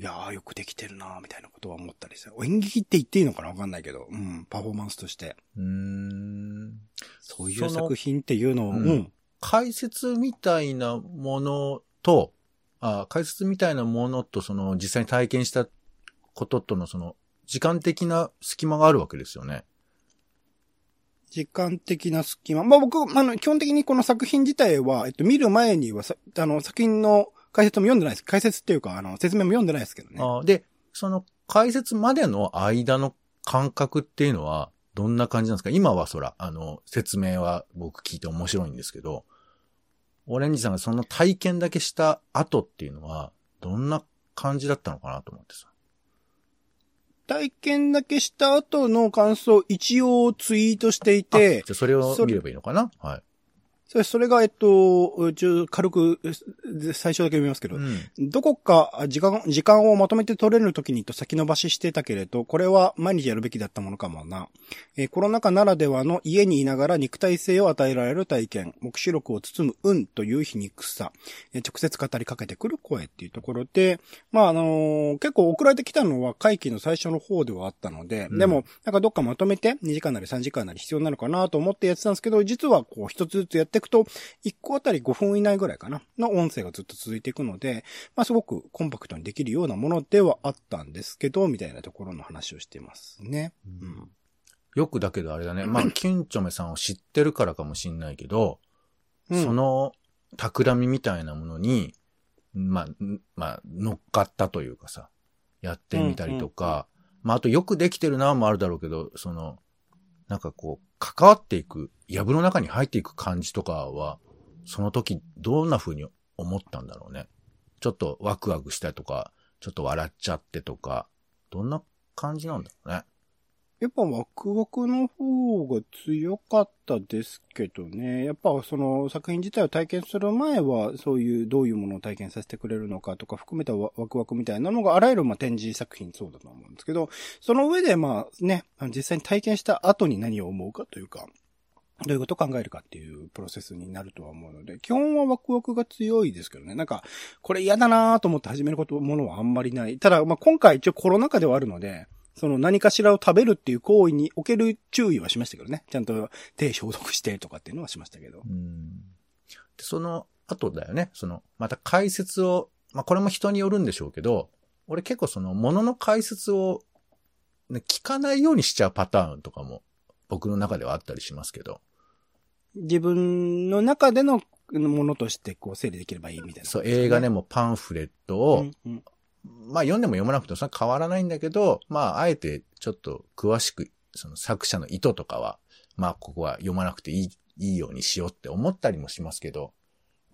いやーよくできてるなーみたいなことは思ったりして。演劇って言っていいのかなわかんないけど、うん、パフォーマンスとして。うーん。そういう作品っていうのを、ううんん。解説みたいなものと、あ解説みたいなものと、その実際に体験したこととのその時間的な隙間があるわけですよね。時間的な隙間。まあ僕、あの、基本的にこの作品自体は、えっと、見る前にはさ、あの、作品の解説も読んでないです。解説っていうか、あの、説明も読んでないですけどね。あで、その解説までの間の感覚っていうのは、どんな感じなんですか？今はそら、あの、説明は僕聞いて面白いんですけど、オレンジさんがその体験だけした後っていうのは、どんな感じだったのかなと思ってさ。体験だけした後の感想、一応ツイートしていあじゃ、あそれを見ればいいのかな？はい。それそれが、えっと、ちょ軽く、え最初だけ読みますけど、うん。どこか時間、時間をまとめて取れる時にと先延ばししてたけれど、これは毎日やるべきだったものかもな。えーコロナ禍ならではの家にいながら肉体性を与えられる体験、目視録を包む運という皮肉さ、えー直接語りかけてくる声っていうところで、まあ、あのー結構送られてきたのは会期の最初の方ではあったので、うんでも、なんかどっかまとめて2時間なり3時間なり必要なのかなと思ってやってたんですけど、実はこう一つずつやっていくと、1個あたり5分以内ぐらいかな、の音声がずっと続いていくので、まあすごくコンパクトにできるようなものではあったんですけど、みたいなところの話をしていますね。うん。よくだけどあれだね。まあ、キュンチョメさんを知ってるからかもしんないけど、うんその企みみたいなものに、まあ、んまあ、乗っかったというかさ、やってみたりとか、まあ、あとよくできてるなもあるだろうけど、その、なんかこう、関わっていく、藪の中に入っていく感じとかは、その時どんな風に思ったんだろうね。ちょっとワクワクしたとか、ちょっと笑っちゃってとか、どんな感じなんだろうね。やっぱワクワクの方が強かったですけどね。やっぱその作品自体を体験する前は、そういうどういうものを体験させてくれるのかとか含めたワクワクみたいなのがあらゆるまあ展示作品そうだと思うんですけど、その上でまあね、実際に体験した後に何を思うかというか、どういうことを考えるかっていうプロセスになるとは思うので、基本はワクワクが強いですけどね。なんか、これ嫌だなと思って始めること、ものはあんまりない。ただ、まあ今回一応コロナ禍ではあるので、その何かしらを食べるっていう行為における注意はしましたけどね。ちゃんと手消毒してとかっていうのはしましたけど。うんでその後だよね。その、また解説を、まあこれも人によるんでしょうけど、俺結構そのものの解説を、ね、聞かないようにしちゃうパターンとかも僕の中ではあったりしますけど。自分の中でのものとしてこう整理できればいいみたいな、そう、映画でもパンフレットを、うんうんまあ読んでも読まなくてもそんな変わらないんだけど、まああえてちょっと詳しく、その作者の意図とかは、まあここは読まなくていい、いいようにしようって思ったりもしますけど、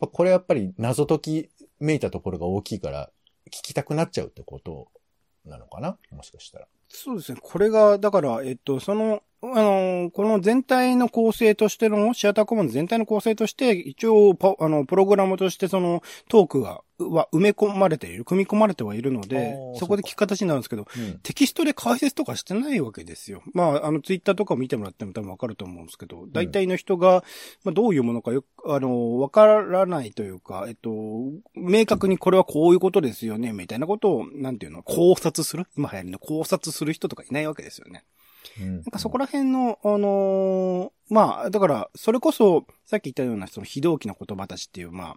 これやっぱり謎解きめいたところが大きいから、聞きたくなっちゃうってことなのかな？もしかしたら。そうですね。これが、だから、えっと、その、あの、この全体の構成としての、シアターコモンズ全体の構成として、一応、パあの、プログラムとしてその、トークが、は埋め込まれている、組み込まれてはいるのでそこで聞く形になるんですけど、うん。テキストで解説とかしてないわけですよ。まあ、あの、ツイッターとか見てもらっても多分わかると思うんですけど、大体の人が、まあ、どういうものかよく、あの、わからないというか、えっと、明確にこれはこういうことですよね、みたいなことを、なんていうの、考察する？今流行りの考察する人とかいないわけですよね。うん。なんかそこら辺の、あのーまあ、だから、それこそ、さっき言ったような、その非同期の言葉たちっていう、まあ、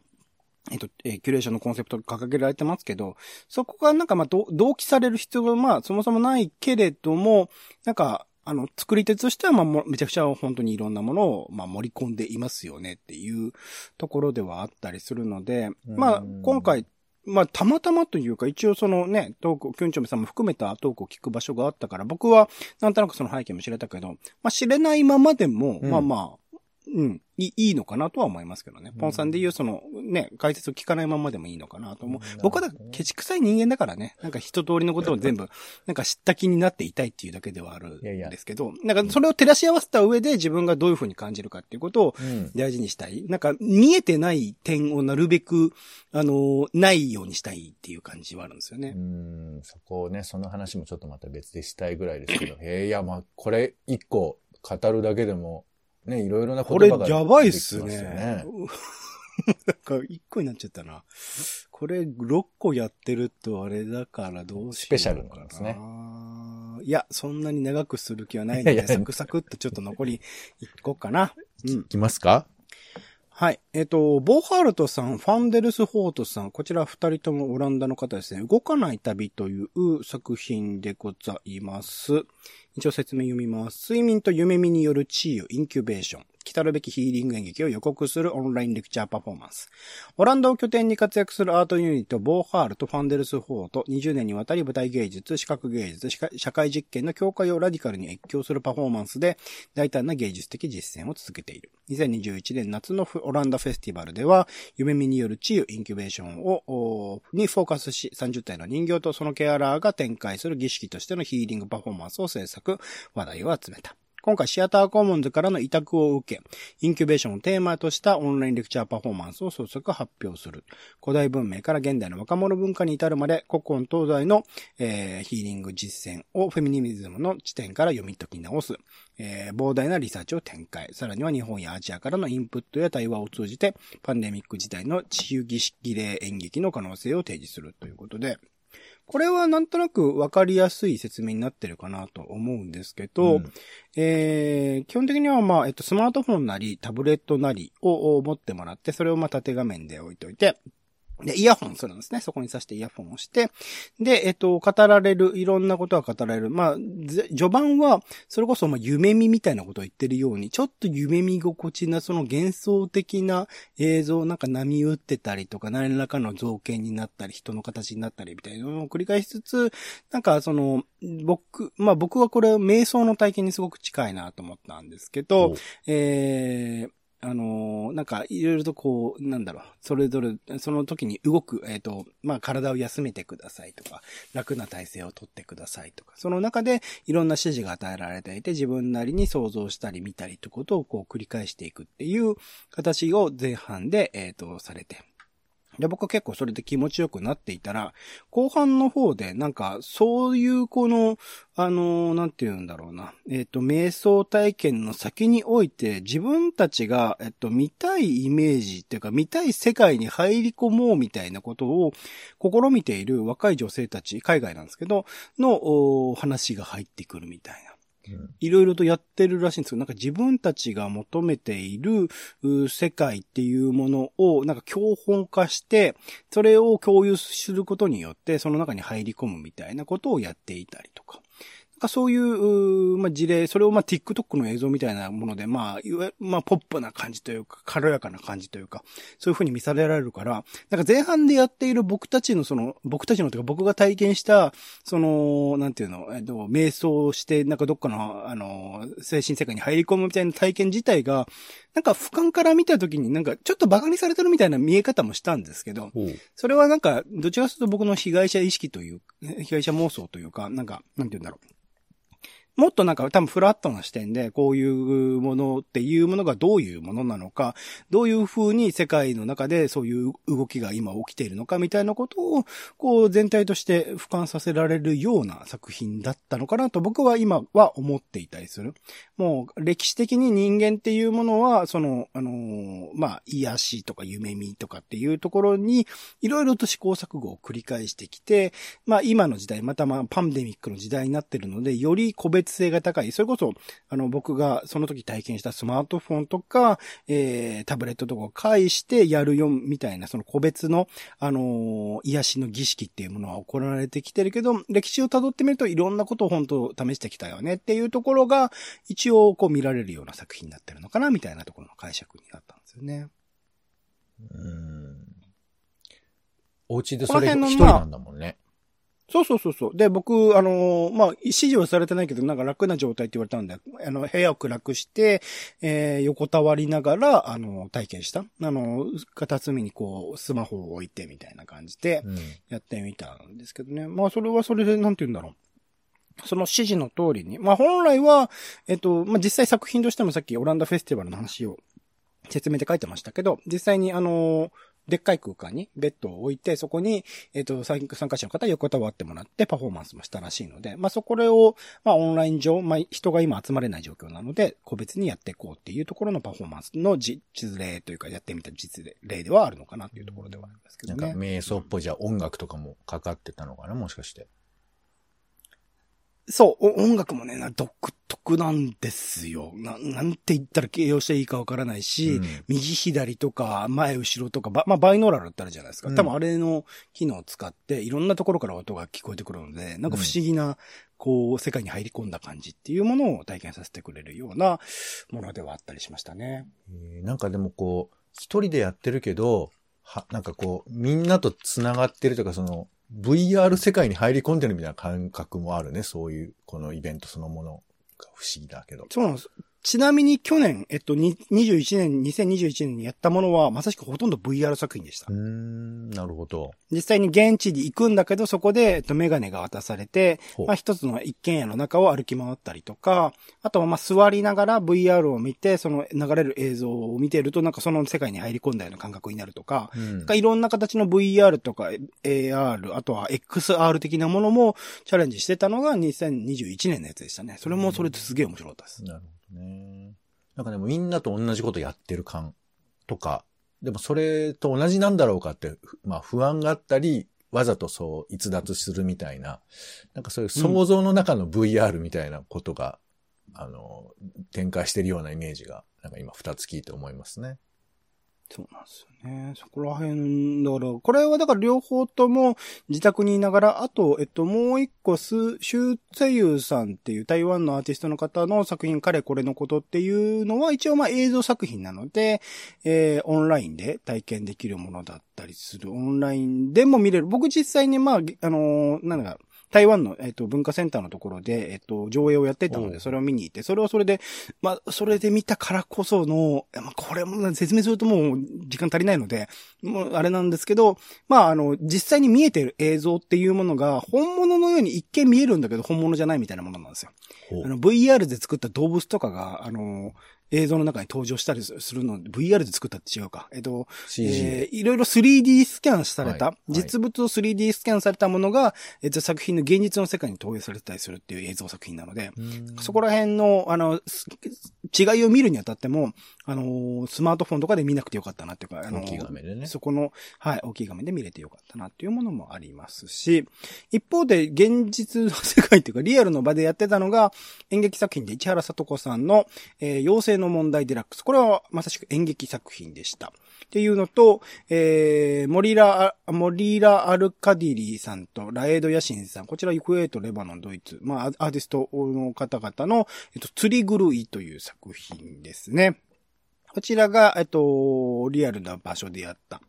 えっと、えーキュレーションのコンセプトが掲げられてますけど、そこがなんかまあ、ど同期される必要がまあ、そもそもないけれども、なんか、あの、作り手としてはまあ、もめちゃくちゃ本当にいろんなものを、まあ、盛り込んでいますよねっていうところではあったりするので、まあうん、今回、まあ、たまたまというか、一応そのね、トーク、キュンチョメさんも含めたトークを聞く場所があったから、僕は、なんとなくその背景も知れたけど、まあ、知れないままでも、うん。まあまあ、うん、いいいのかなとは思いますけどね。ポンさんで言うその、ね、解説を聞かないままでもいいのかなと思ううん。僕はケチくさい人間だからね、なんか一通りのことを全部、なんか知った気になっていたいっていうだけではあるんですけど、なんかそれを照らし合わせた上で自分がどういうふうに感じるかっていうことを、うん。大事にしたい。なんか、見えてない点をなるべく、あの、ないようにしたいっていう感じはあるんですよね。うん、そこをね、その話もちょっとまた別でしたいぐらいですけど、へえ、いや、まあ、これ一個語るだけでも、ね、いろいろな言これ、葉がやばいっすね。なんか、一個になっちゃったな。これ、6個やってるとあれだからどうしよう。スペシャルなんですね。いや、そんなに長くする気はないので、いやいやサクサクっとちょっと残り1個かな。うんい。きますか？はい。えっ、と、ボーハルトさん、ファンデルス・ホートさん、こちら二人ともオランダの方ですね。動かない旅という作品でございます。一応説明読みます。睡眠と夢見による地位をインキュベーション。来たるべきヒーリング演劇を予告するオンラインレクチャーパフォーマンス。オランダを拠点に活躍するアートユニット、ボーハールとファンデルス・ホート、20年にわたり舞台芸術、視覚芸術、社会実験の境界をラディカルに越境するパフォーマンスで、大胆な芸術的実践を続けている。2021年夏のオランダフェスティバルでは、夢見による治癒インキュベーションを、にフォーカスし、30体の人形とそのケアラーが展開する儀式としてのヒーリングパフォーマンスを制作、話題を集めた。今回シアターコモンズからの委託を受け、インキュベーションをテーマとしたオンラインレクチャーパフォーマンスを早速発表する。古代文明から現代の若者文化に至るまで、古今東西の、えーヒーリング実践をフェミニズムの視点から読み解き直す。えー膨大なリサーチを展開。さらには日本やアジアからのインプットや対話を通じて、パンデミック時代の治癒儀式礼演劇の可能性を提示するということで、これはなんとなくわかりやすい説明になってるかなと思うんですけど、うん。えー基本的にはまあ、えっと、スマートフォンなり、タブレットなりを持ってもらって、それをまあ、縦画面で置いといて、で、イヤホンするんですね。そこに挿してイヤホンをして、で、えっと、語られる、いろんなことが語られる。まあ、ぜ序盤は、それこそ、まあ、夢見みたいなことを言ってるように、ちょっと夢見心地な、その幻想的な映像、なんか波打ってたりとか、何らかの造形になったり、人の形になったりみたいなのを繰り返しつつ、なんか、その、僕、まあ僕はこれ、瞑想の体験にすごく近いなと思ったんですけど、お、えーあのーなんか、いろいろとこう、なんだろう、それぞれ、その時に動く、えっ、と、まあ、体を休めてくださいとか、楽な体勢をとってくださいとか、その中でいろんな指示が与えられていて、自分なりに想像したり見たりってことをこう繰り返していくっていう形を前半で、えっ、と、されて。で、僕は結構それで気持ちよくなっていたら、後半の方で、なんか、そういうこの、あのなんて言うんだろうな。えっ、と、瞑想体験の先において、自分たちが、えっと、見たいイメージっていうか、見たい世界に入り込もうみたいなことを試みている若い女性たち、海外なんですけど、の、話が入ってくるみたいな。いろいろとやってるらしいんですけど、なんか自分たちが求めている世界っていうものを、なんか教本化して、それを共有することによって、その中に入り込むみたいなことをやっていたりとか。なんかそういう、まあ、事例、それをまあ、TikTok の映像みたいなもので、まあ、いわまあ、ポップな感じというか、軽やかな感じというか、そういう風に見されられるから、なんか前半でやっている僕たちのその、僕たちのというか僕が体験した、その、なんていうの、えっと、瞑想して、なんかどっかの、あの、精神世界に入り込むみたいな体験自体が、なんか俯瞰から見た時になんかちょっと馬鹿にされてるみたいな見え方もしたんですけど、それはなんか、どちらかというと僕の被害者意識という、被害者妄想というか、なんか、なんて言うんだろう。もっとなんか多分フラットな視点で、こういうものっていうものがどういうものなのか、どういう風に世界の中でそういう動きが今起きているのかみたいなことを、こう全体として俯瞰させられるような作品だったのかなと僕は今は思っていたりする。もう歴史的に人間っていうものは、その、あのまあ、癒しとか夢見とかっていうところに、いろいろと試行錯誤を繰り返してきて、まあ今の時代、またまあパンデミックの時代になってるので、より個別性が高い。それこそ、あの僕がその時体験したスマートフォンとか、えー、タブレットとかを介してやるよみたいな、その個別の、あのー癒しの儀式っていうものは行われてきてるけど、歴史を辿ってみるといろんなことを本当試してきたよねっていうところが、一応こう見られるような作品になってるのかな、みたいなところの解釈になったんですよね。うん。お家でそれ一人なんだもんね。そうそうそうそう。で、僕、あのーまあ、指示はされてないけど、なんか楽な状態って言われたんで、あの、部屋を暗くして、えー、横たわりながら、あの、体験した。あの、片隅にこう、スマホを置いてみたいな感じで、うん。やってみたんですけどね。まあ、それはそれで、なんて言うんだろう。その指示の通りに。まあ、本来は、えっと、まあ、実際作品としてもさっきオランダフェスティバルの話を説明で書いてましたけど、実際にあの、でっかい空間にベッドを置いて、そこに、えっ、と、参加者の方横たわってもらってパフォーマンスもしたらしいので、まあ、そこを、まあ、オンライン上、まあ、人が今集まれない状況なので、個別にやっていこうっていうところのパフォーマンスの実例というか、やってみた実例ではあるのかなっていうところではありますけどねなんか。瞑想っぽいじゃあ音楽とかもかかってたのかなもしかして。そう、お音楽もね、な独特なんですよ。な、なんて言ったら形容していいかわからないし、うん右左とか前後ろとか、ばまあバイノーラルってあるじゃないですか。うん多分あれの機能を使っていろんなところから音が聞こえてくるので、なんか不思議な、こう、世界に入り込んだ感じっていうものを体験させてくれるようなものではあったりしましたね。えーなんかでもこう、一人でやってるけど、は、なんかこう、みんなと繋がってるというか、その、VR 世界に入り込んでるみたいな感覚もあるね。そういう、このイベントそのものが不思議だけど。そうなんです。ちなみに去年、えっと、に21年、2021年にやったものは、まさしくほとんど VR 作品でしたうー。ん、なるほど。実際に現地に行くんだけど、そこで、えっと、メガネが渡されてまあ、一つの一軒家の中を歩き回ったりとか、あとは、まあ、座りながら VR を見て、その流れる映像を見てると、なんかその世界に入り込んだような感覚になるとか、うんなんかいろんな形の VR とか AR、あとは XR 的なものもチャレンジしてたのが2021年のやつでしたね。それもそれですげえ面白かったです。なるほどね。なんかでもみんなと同じことやってる感とか、でもそれと同じなんだろうかって、まあ不安があったり、わざとそう逸脱するみたいな、なんかそういう想像の中の VR みたいなことが、あの、展開してるようなイメージが、なんか今二つ聞いて思いますね。そうなんですよね。そこら辺、だから、これはだから両方とも自宅にいながら、あと、えっと、もう一個、す、シュウツェユーさんっていう台湾のアーティストの方の作品、彼これのことっていうのは一応まあ映像作品なので、えー、オンラインで体験できるものだったりする。オンラインでも見れる。僕実際にまあ、あのーなんだか、台湾の、えっと、文化センターのところで、えっと、上映をやってたので、それを見に行って、それはそれで、まあ、それで見たからこその、まあ、これも説明するともう時間足りないので、もうあれなんですけど、まあ、あの、実際に見えてる映像っていうものが、本物のように一見見えるんだけど、本物じゃないみたいなものなんですよ。VR で作った動物とかが、あの、映像の中に登場したりするの、VR で作ったって違うか。えっと、えーいろいろ 3D スキャンされた、はいはい実物を 3D スキャンされたものが、えっと、作品の現実の世界に投影されてたりするっていう映像作品なので、そこら辺の、あの、す違いを見るにあたっても、あの、スマートフォンとかで見なくてよかったなっていうか、あの、大きい画面でね。そこの、はい、大きい画面で見れてよかったなっていうものもありますし、一方で現実の世界っていうかリアルの場でやってたのが演劇作品で市原さと子さんの、えー妖精の問題デラックス。これはまさしく演劇作品でした。っていうのと、えー、モリラ、モリラ・アルカディリーさんとラエード・ヤシンさん。こちら、クウェート、レバノン、ドイツ。まあ、アアーティストの方々の、えっと、釣り狂いという作品ですね。こちらが、えっと、リアルな場所でやった、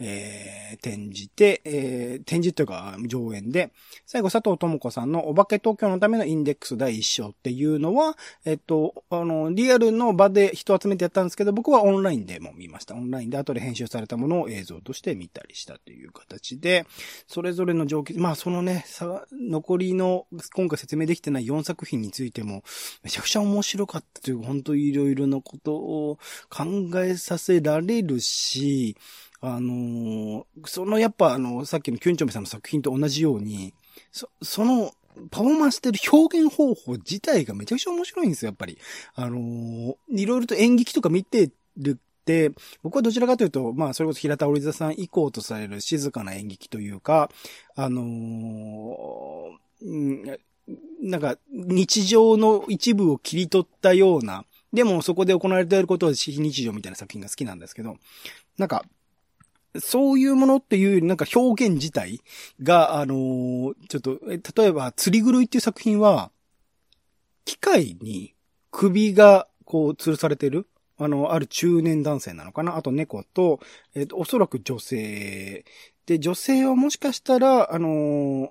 えー、展示で、えー、展示というか、上演で、最後、佐藤智子さんのお化け東京のためのインデックス第一章っていうのは、えっと、あの、リアルの場で人集めてやったんですけど、僕はオンラインでも見ました。オンラインで後で編集されたものを映像として見たりしたという形で、それぞれの状況、まあそのね、さ、残りの、今回説明できてない4作品についても、めちゃくちゃ面白かったという、本当いろいろなことを考えさせられるし、あのーそのやっぱあの、さっきのキュンチョメさんの作品と同じように、そ、その、パフォーマンスしてる表現方法自体がめちゃくちゃ面白いんですよ、やっぱり。あのーいろいろと演劇とか見てるって、僕はどちらかというと、まあ、それこそ平田織座さん以降とされる静かな演劇というか、あのーなんか、日常の一部を切り取ったような、でもそこで行われていることは非日常みたいな作品が好きなんですけど、なんか、そういうものっていうよりなんか表現自体が、あのーちょっと、例えば、釣り狂いっていう作品は、機械に首がこう吊るされてるあの、ある中年男性なのかな？あと猫と、えっ、と、おそらく女性。で、女性はもしかしたら、あのー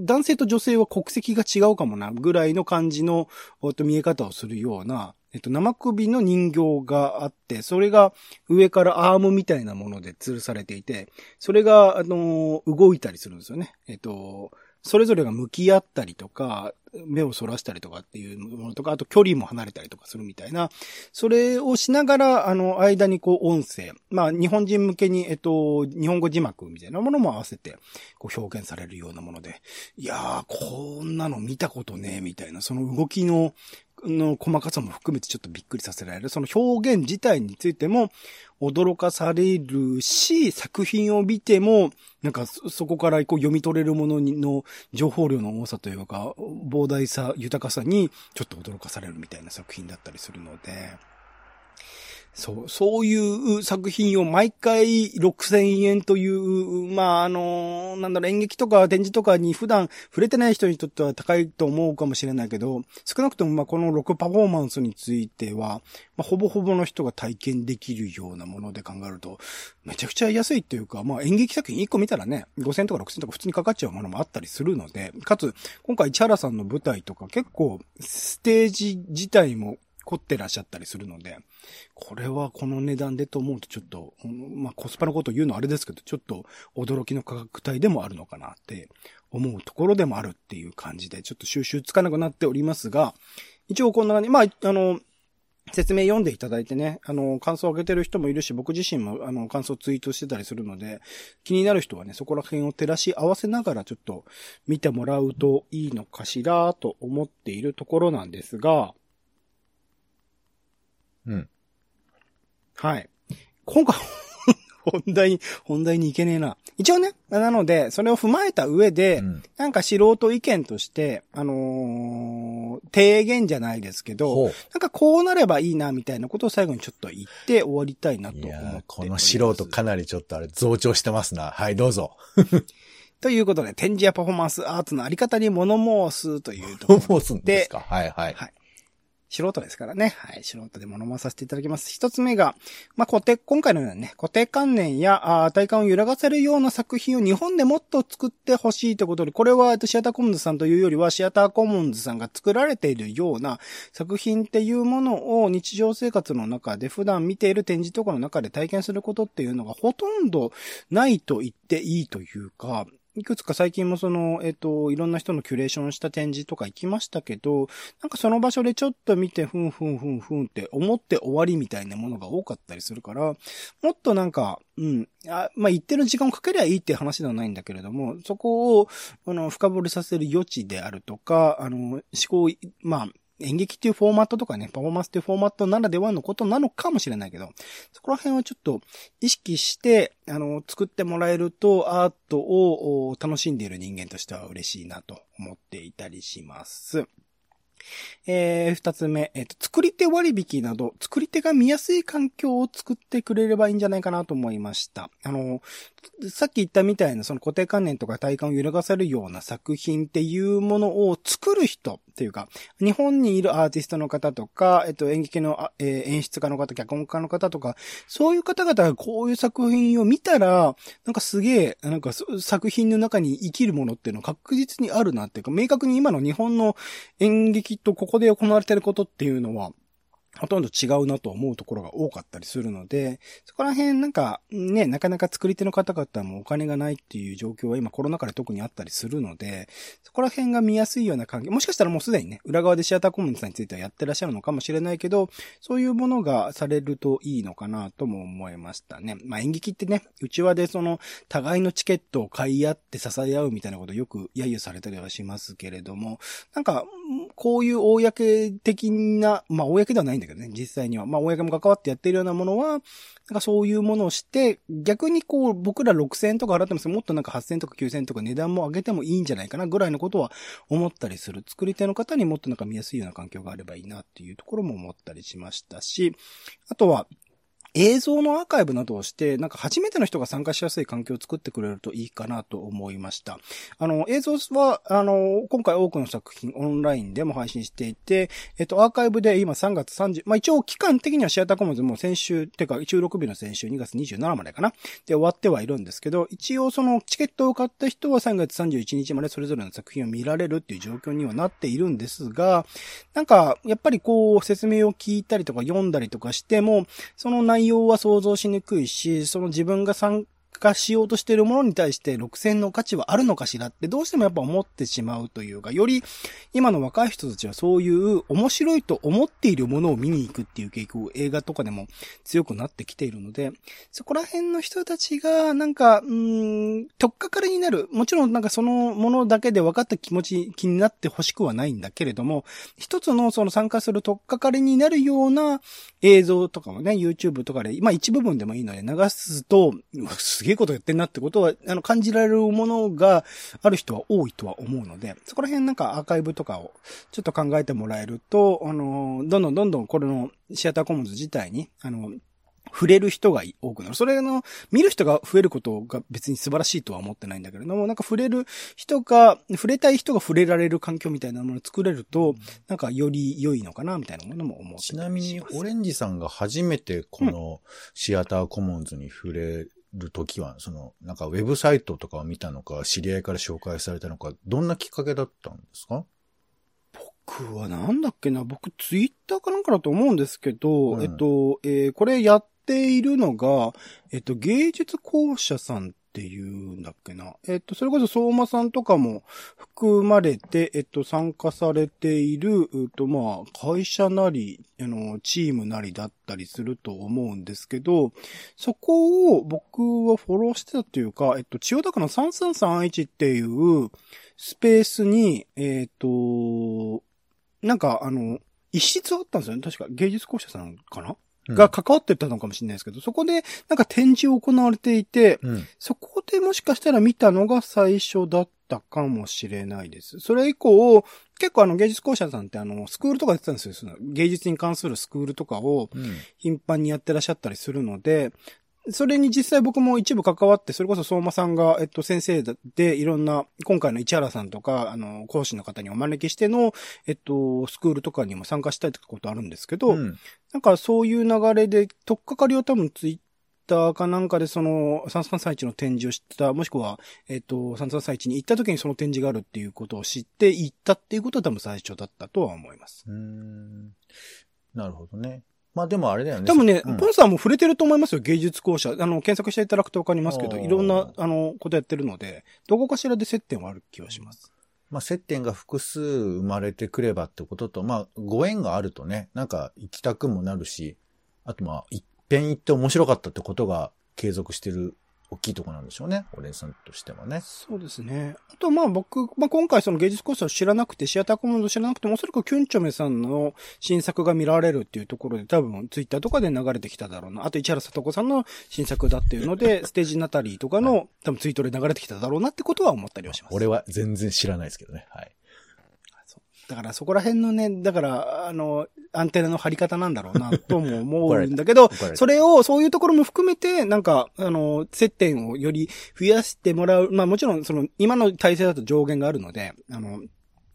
男性と女性は国籍が違うかもな、ぐらいの感じの、と、見え方をするような、えっと、生首の人形があって、それが上からアームみたいなもので吊るされていて、それが、あの動いたりするんですよね。えっと、それぞれが向き合ったりとか、目をそらしたりとかっていうものとか、あと距離も離れたりとかするみたいな、それをしながら、あの、間にこう音声、まあ、日本人向けに、えっと、日本語字幕みたいなものも合わせて、こう表現されるようなもので、いやー、こんなの見たことねえ、みたいな、その動きの、の細かさも含めてちょっとびっくりさせられる。その表現自体についても驚かされるし、作品を見ても、なんかそこからこう読み取れるものにの情報量の多さというか、膨大さ、豊かさにちょっと驚かされるみたいな作品だったりするので、そう、そういう作品を毎回6000円という、まあ、あの、なんだろ、演劇とか展示とかに普段触れてない人にとっては高いと思うかもしれないけど、少なくともまあこの6パフォーマンスについては、まあ、ほぼほぼの人が体験できるようなもので考えると、めちゃくちゃ安いっていうか、まあ演劇作品1個見たらね、5000とか6000とか普通にかかっちゃうものもあったりするので、かつ、今回市原さんの舞台とか結構ステージ自体も凝ってらっしゃったりするので、これはこの値段でと思うとちょっと、まあコスパのこと言うのはあれですけど、ちょっと驚きの価格帯でもあるのかなって思うところでもあるっていう感じで、ちょっと収集つかなくなっておりますが、一応こんな感じ、まあ、あの、説明読んでいただいてね、あの、感想を上げてる人もいるし、僕自身も、あの、感想ツイートしてたりするので、気になる人はね、そこら辺を照らし合わせながらちょっと見てもらうといいのかしらと思っているところなんですが、うん。はい。今回、本題に、本題に行けねえな。一応ね、なので、それを踏まえた上で、うんなんか素人意見として、あのー提言じゃないですけど。なんかこうなればいいな、みたいなことを最後にちょっと言って終わりたいなと思ってこの素人かなりちょっとあれ増長してますな。はい、どうぞ。ということで、展示やパフォーマンスアーツのあり方に物申すというところどう すんですか？はいはい。はい素人ですからね。はい。素人で物申させていただきます。一つ目が、まあ、固定、今回のようなね、固定観念や、あ体感を揺らがせるような作品を日本でもっと作ってほしいということで、これは、シアターコモンズさんというよりは、シアターコモンズさんが作られているような作品っていうものを日常生活の中で普段見ている展示とかの中で体験することっていうのがほとんどないと言っていいというか、いくつか最近もその、えっ、と、いろんな人のキュレーションした展示とか行きましたけど、なんかその場所でちょっと見て、ふんふんふんふんって思って終わりみたいなものが多かったりするから、もっとなんか、うん、あまあ、言ってる時間をかけりゃいいって話ではないんだけれども、そこを、あの、深掘りさせる余地であるとか、あの、思考、まあ、演劇っていうフォーマットとかね、パフォーマンスっていうフォーマットならではのことなのかもしれないけど、そこら辺をちょっと意識して、あの、作ってもらえると、アートを楽しんでいる人間としては嬉しいなと思っていたりします。えー、二つ目、えっ、ー、と、作り手割引など、作り手が見やすい環境を作ってくれればいいんじゃないかなと思いました。あの、さっき言ったみたいなその固定観念とか体感を揺るがせるような作品っていうものを作る人っていうか、日本にいるアーティストの方とか、えっと、演劇の、えー、演出家の方、脚本家の方とか、そういう方々がこういう作品を見たら、なんかすげえ、なんか作品の中に生きるものっていうのは確実にあるなっていうか、明確に今の日本の演劇とここで行われてることっていうのは、ほとんど違うなと思うところが多かったりするので、そこら辺なんかね、なかなか作り手の方々もお金がないっていう状況は今コロナ禍で特にあったりするので、そこら辺が見やすいような関係、もしかしたらもうすでにね、裏側でシアターコムンさんについてはやってらっしゃるのかもしれないけど、そういうものがされるといいのかなとも思いましたね。まあ演劇ってね、内輪でその互いのチケットを買い合って支え合うみたいなことよく揶揄されたりはしますけれども、なんか、こういう公的な、まあ公ではないんだけどね、実際には。まあ、公も関わってやってるようなものは、なんかそういうものをして、逆にこう、僕ら6000円とか払ってますもっとなんか8000とか9000とか値段も上げてもいいんじゃないかなぐらいのことは思ったりする。作り手の方にもっとなんか見やすいような環境があればいいなっていうところも思ったりしましたし、あとは、映像のアーカイブなどをして、なんか初めての人が参加しやすい環境を作ってくれるといいかなと思いました。あの、映像は、あの、今回多くの作品オンラインでも配信していて、えっと、アーカイブで今3月30、まあ、一応期間的にはシアターコモンズも先週、てか、収録日の先週2月27までかなで終わってはいるんですけど、一応そのチケットを買った人は3月31日までそれぞれの作品を見られるっていう状況にはなっているんですが、なんか、やっぱりこう、説明を聞いたりとか読んだりとかしても、その内容は想像しにくいし、その自分が参化しようとしているものに対して6000の価値はあるのかしら？ってどうしてもやっぱ思ってしまうというか、より今の若い人たちはそういう面白いと思っているものを見に行くっていう傾向、映画とかでも強くなってきているので、そこら辺の人たちがなんか、うん、とっかかりになる。もちろんなんかそのものだけで分かった気持ち、気になって欲しくはないんだけれども、一つのその参加するとっかかりになるような映像とかもね、YouTube とかで、まあ一部分でもいいので流すと、す げえことやってんなってことは、あの、感じられるものがある人は多いとは思うので、そこら辺なんかアーカイブとかをちょっと考えてもらえると、あの、どんどんどんどんこれのシアターコモンズ自体に、あの、触れる人が多くなる。それの、見る人が増えることが別に素晴らしいとは思ってないんだけれども、なんか触れる人が、触れたい人が触れられる環境みたいなものを作れると、なんかより良いのかな、みたいなものも思ってちなみに、オレンジさんが初めてこのシアターコモンズに触れるときは、その、なんかウェブサイトとかを見たのか、知り合いから紹介されたのか、どんなきっかけだったんですか？僕はなんだっけな、僕ツイッターかなんかだと思うんですけど、うん、えっと、えー、これやっているのが、えっと、芸術校舎さんっていうんだっけな。えっと、それこそ相馬さんとかも含まれて、えっと、参加されている、うと、まあ、会社なり、あの、チームなりだったりすると思うんですけど、そこを僕はフォローしてたというか、えっと、千代田区の3331っていうスペースに、えっと、なんか、あの、一室あったんですよね。確か芸術校舎さんかなが関わってたのかもしれないですけど、そこでなんか展示を行われていて、うん、そこでもしかしたら見たのが最初だったかもしれないです。それ以降、結構あの芸術校舎さんってあの、スクールとかやってたんですよ。芸術に関するスクールとかを頻繁にやってらっしゃったりするので、それに実際僕も一部関わって、それこそ相馬さんが、えっと、先生でいろんな、今回の市原さんとか、あの、講師の方にお招きしての、えっと、スクールとかにも参加したいってことあるんですけど、うんなんかそういう流れで、とっかかりを多分ツイッターかなんかでその、三三三一の展示を知った、もしくは、えっと、三三三一に行った時にその展示があるっていうことを知って行ったっていうことは多分最初だったとは思います。うーん。なるほどね。まあでもあれだよね。多分ね、うんポンさんも触れてると思いますよ、芸術校舎。あの、検索していただくとわかりますけど、いろんな、あの、ことやってるので、どこかしらで接点はある気はします。まあ接点が複数生まれてくればってことと、まあご縁があるとね、なんか行きたくもなるし、あとまあ一遍行って面白かったってことが継続してる大きいところなんでしょうね。オレンさんとしてはね。そうですね。あと、まあ僕、まあ今回その芸術コースを知らなくて、シアターコモンド知らなくても、おそらくキュンチョメさんの新作が見られるっていうところで、多分ツイッターとかで流れてきただろうな。あと、市原さと子さんの新作だっていうので、ステージナタリーとかの、多分ツイートで流れてきただろうなってことは思ったりはします。俺は全然知らないですけどね。はい。だからそこら辺のね、だから、あの、アンテナの張り方なんだろうな、とも思うんだけどそれを、そういうところも含めて、なんか、あの、接点をより増やしてもらう。まあもちろん、その、今の体制だと上限があるので、あの、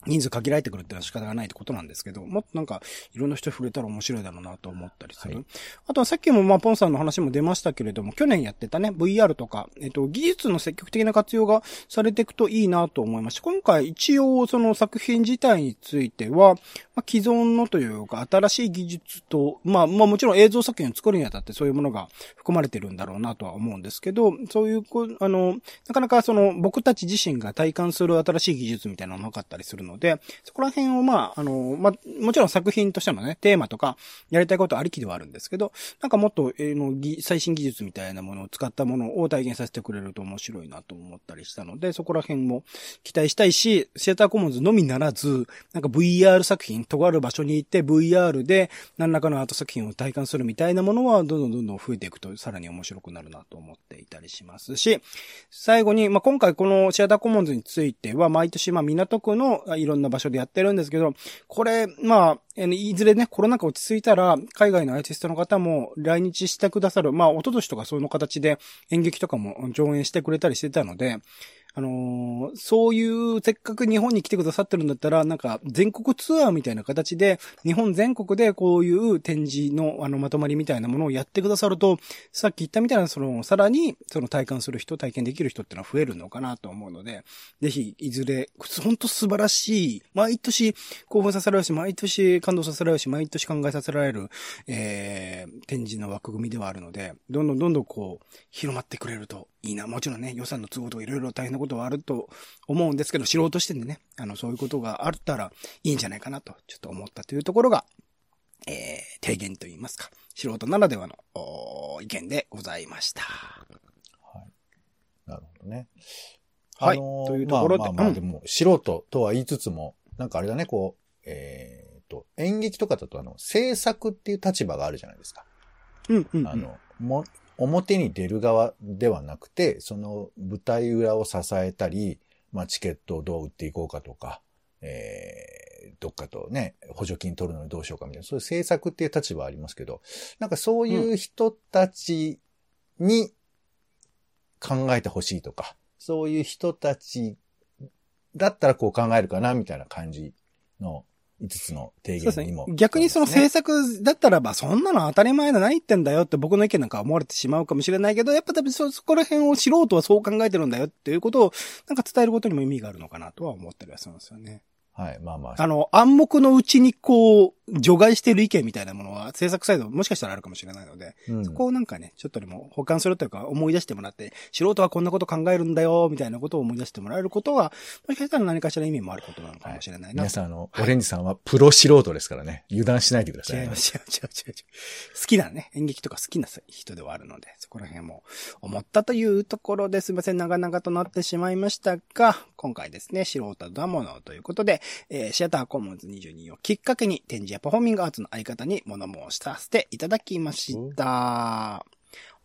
人数限られてくるっていうのは仕方がないってことなんですけど、もっとなんか、いろんな人触れたら面白いだろうなと思ったりする。はいあとはさっきもまあ、ポンさんの話も出ましたけれども、去年やってたね、VR とか、えっと、技術の積極的な活用がされていくといいなと思いました。今回一応その作品自体については、まあ、既存のというか、新しい技術と、まあ、まあもちろん映像作品を作るにあたってそういうものが含まれてるんだろうなとは思うんですけど、そういうあの、なかなかその僕たち自身が体感する新しい技術みたいなのがなかったりするので、そこら辺をまあ、あの、まあ、もちろん作品としてのね、テーマとか、やりたいことありきではあるんですけど、なんかもっと、えーの、ぎ最新技術みたいなものを使ったものを体現させてくれると面白いなと思ったりしたので、そこら辺も期待したいし、シアターコモンズのみならず、なんか VR 作品、とある場所に行って VR で何らかのアート作品を体感するみたいなものは、どんどんどんどん増えていくと、さらに面白くなるなと思っていたりしますし、最後に、まあ、今回このシアターコモンズについては、毎年、まあ、港区のいろんな場所でやってるんですけど、これ、まあ、いずれね、コロナ禍落ち着いたら、海外のアーティストの方も来日してくださる、まあ、おととしとかその形で演劇とかも上演してくれたりしてたので、あのーそういう、せっかく日本に来てくださってるんだったら、なんか、全国ツアーみたいな形で、日本全国でこういう展示の、あの、まとまりみたいなものをやってくださると、さっき言ったみたいな、その、さらに、その体感する人、体験できる人ってのは増えるのかなと思うので、ぜひ、いずれ、本当素晴らしい、毎年興奮させられるし、毎年感動させられるし、毎年考えさせられる、えー、展示の枠組みではあるので、どんどんどんどんこう、広まってくれるといいな。もちろんね、予算の都合とかいろいろ大変なことはあると思うんですけど、素人視点でね、あの、そういうことがあったらいいんじゃないかなと、ちょっと思ったというところが、えー、提言といいますか、素人ならではの、意見でございました。なるほどね。はいあのーというところでまあまあまあ、うんでも、素人とは言いつつも、なんかあれだね、こう、えー、と、演劇とかだとあの、制作っていう立場があるじゃないですか。うん、うんうん。あの、も、表に出る側ではなくて、その舞台裏を支えたり、まあチケットをどう売っていこうかとか、えー、どっかとね、補助金取るのにどうしようかみたいな、そういう制作っていう立場はありますけど、なんかそういう人たちに考えてほしいとか、そういう人たちだったらこう考えるかな、みたいな感じの5つの提言にも、ね。逆にその制作作だったらば、そんなの当たり前だ何言ってんだよって僕の意見なんか思われてしまうかもしれないけど、やっぱ多分そ、そこら辺を素人はそう考えてるんだよっていうことを、なんか伝えることにも意味があるのかなとは思ったりはするんですよね。はい、まあまあ。あの、暗黙のうちにこう、除外してる意見みたいなものは制作サイドもしかしたらあるかもしれないので、うんそこをなんかね、ちょっとでも保管するというか思い出してもらって、素人はこんなこと考えるんだよ、みたいなことを思い出してもらえることは、もしかしたら何かしら意味もあることなのかもしれないな。皆さん、あの、オレンジさんはプロ素人ですからね。油断しないでください。違います、違う違う違う違う。好きなね、演劇とか好きな人ではあるので、そこら辺も思ったというところですいません、長々となってしまいましたが、今回ですね、素人だものということで、えーシアターコモンズ22をきっかけに展示やパフォーミングアーツの相方に物申しさせていただきました。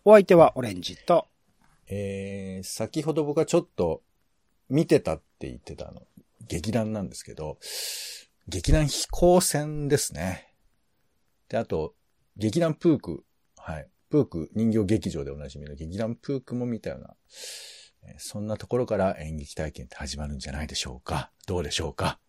お相手はオレンジと、えー、先ほど僕はちょっと見てたって言ってたの、劇団なんですけど、劇団飛行船ですね。で、あと、劇団プーク。はい。プーク、人形劇場でおなじみの劇団プークも見たような、そんなところから演劇体験って始まるんじゃないでしょうか。どうでしょうか？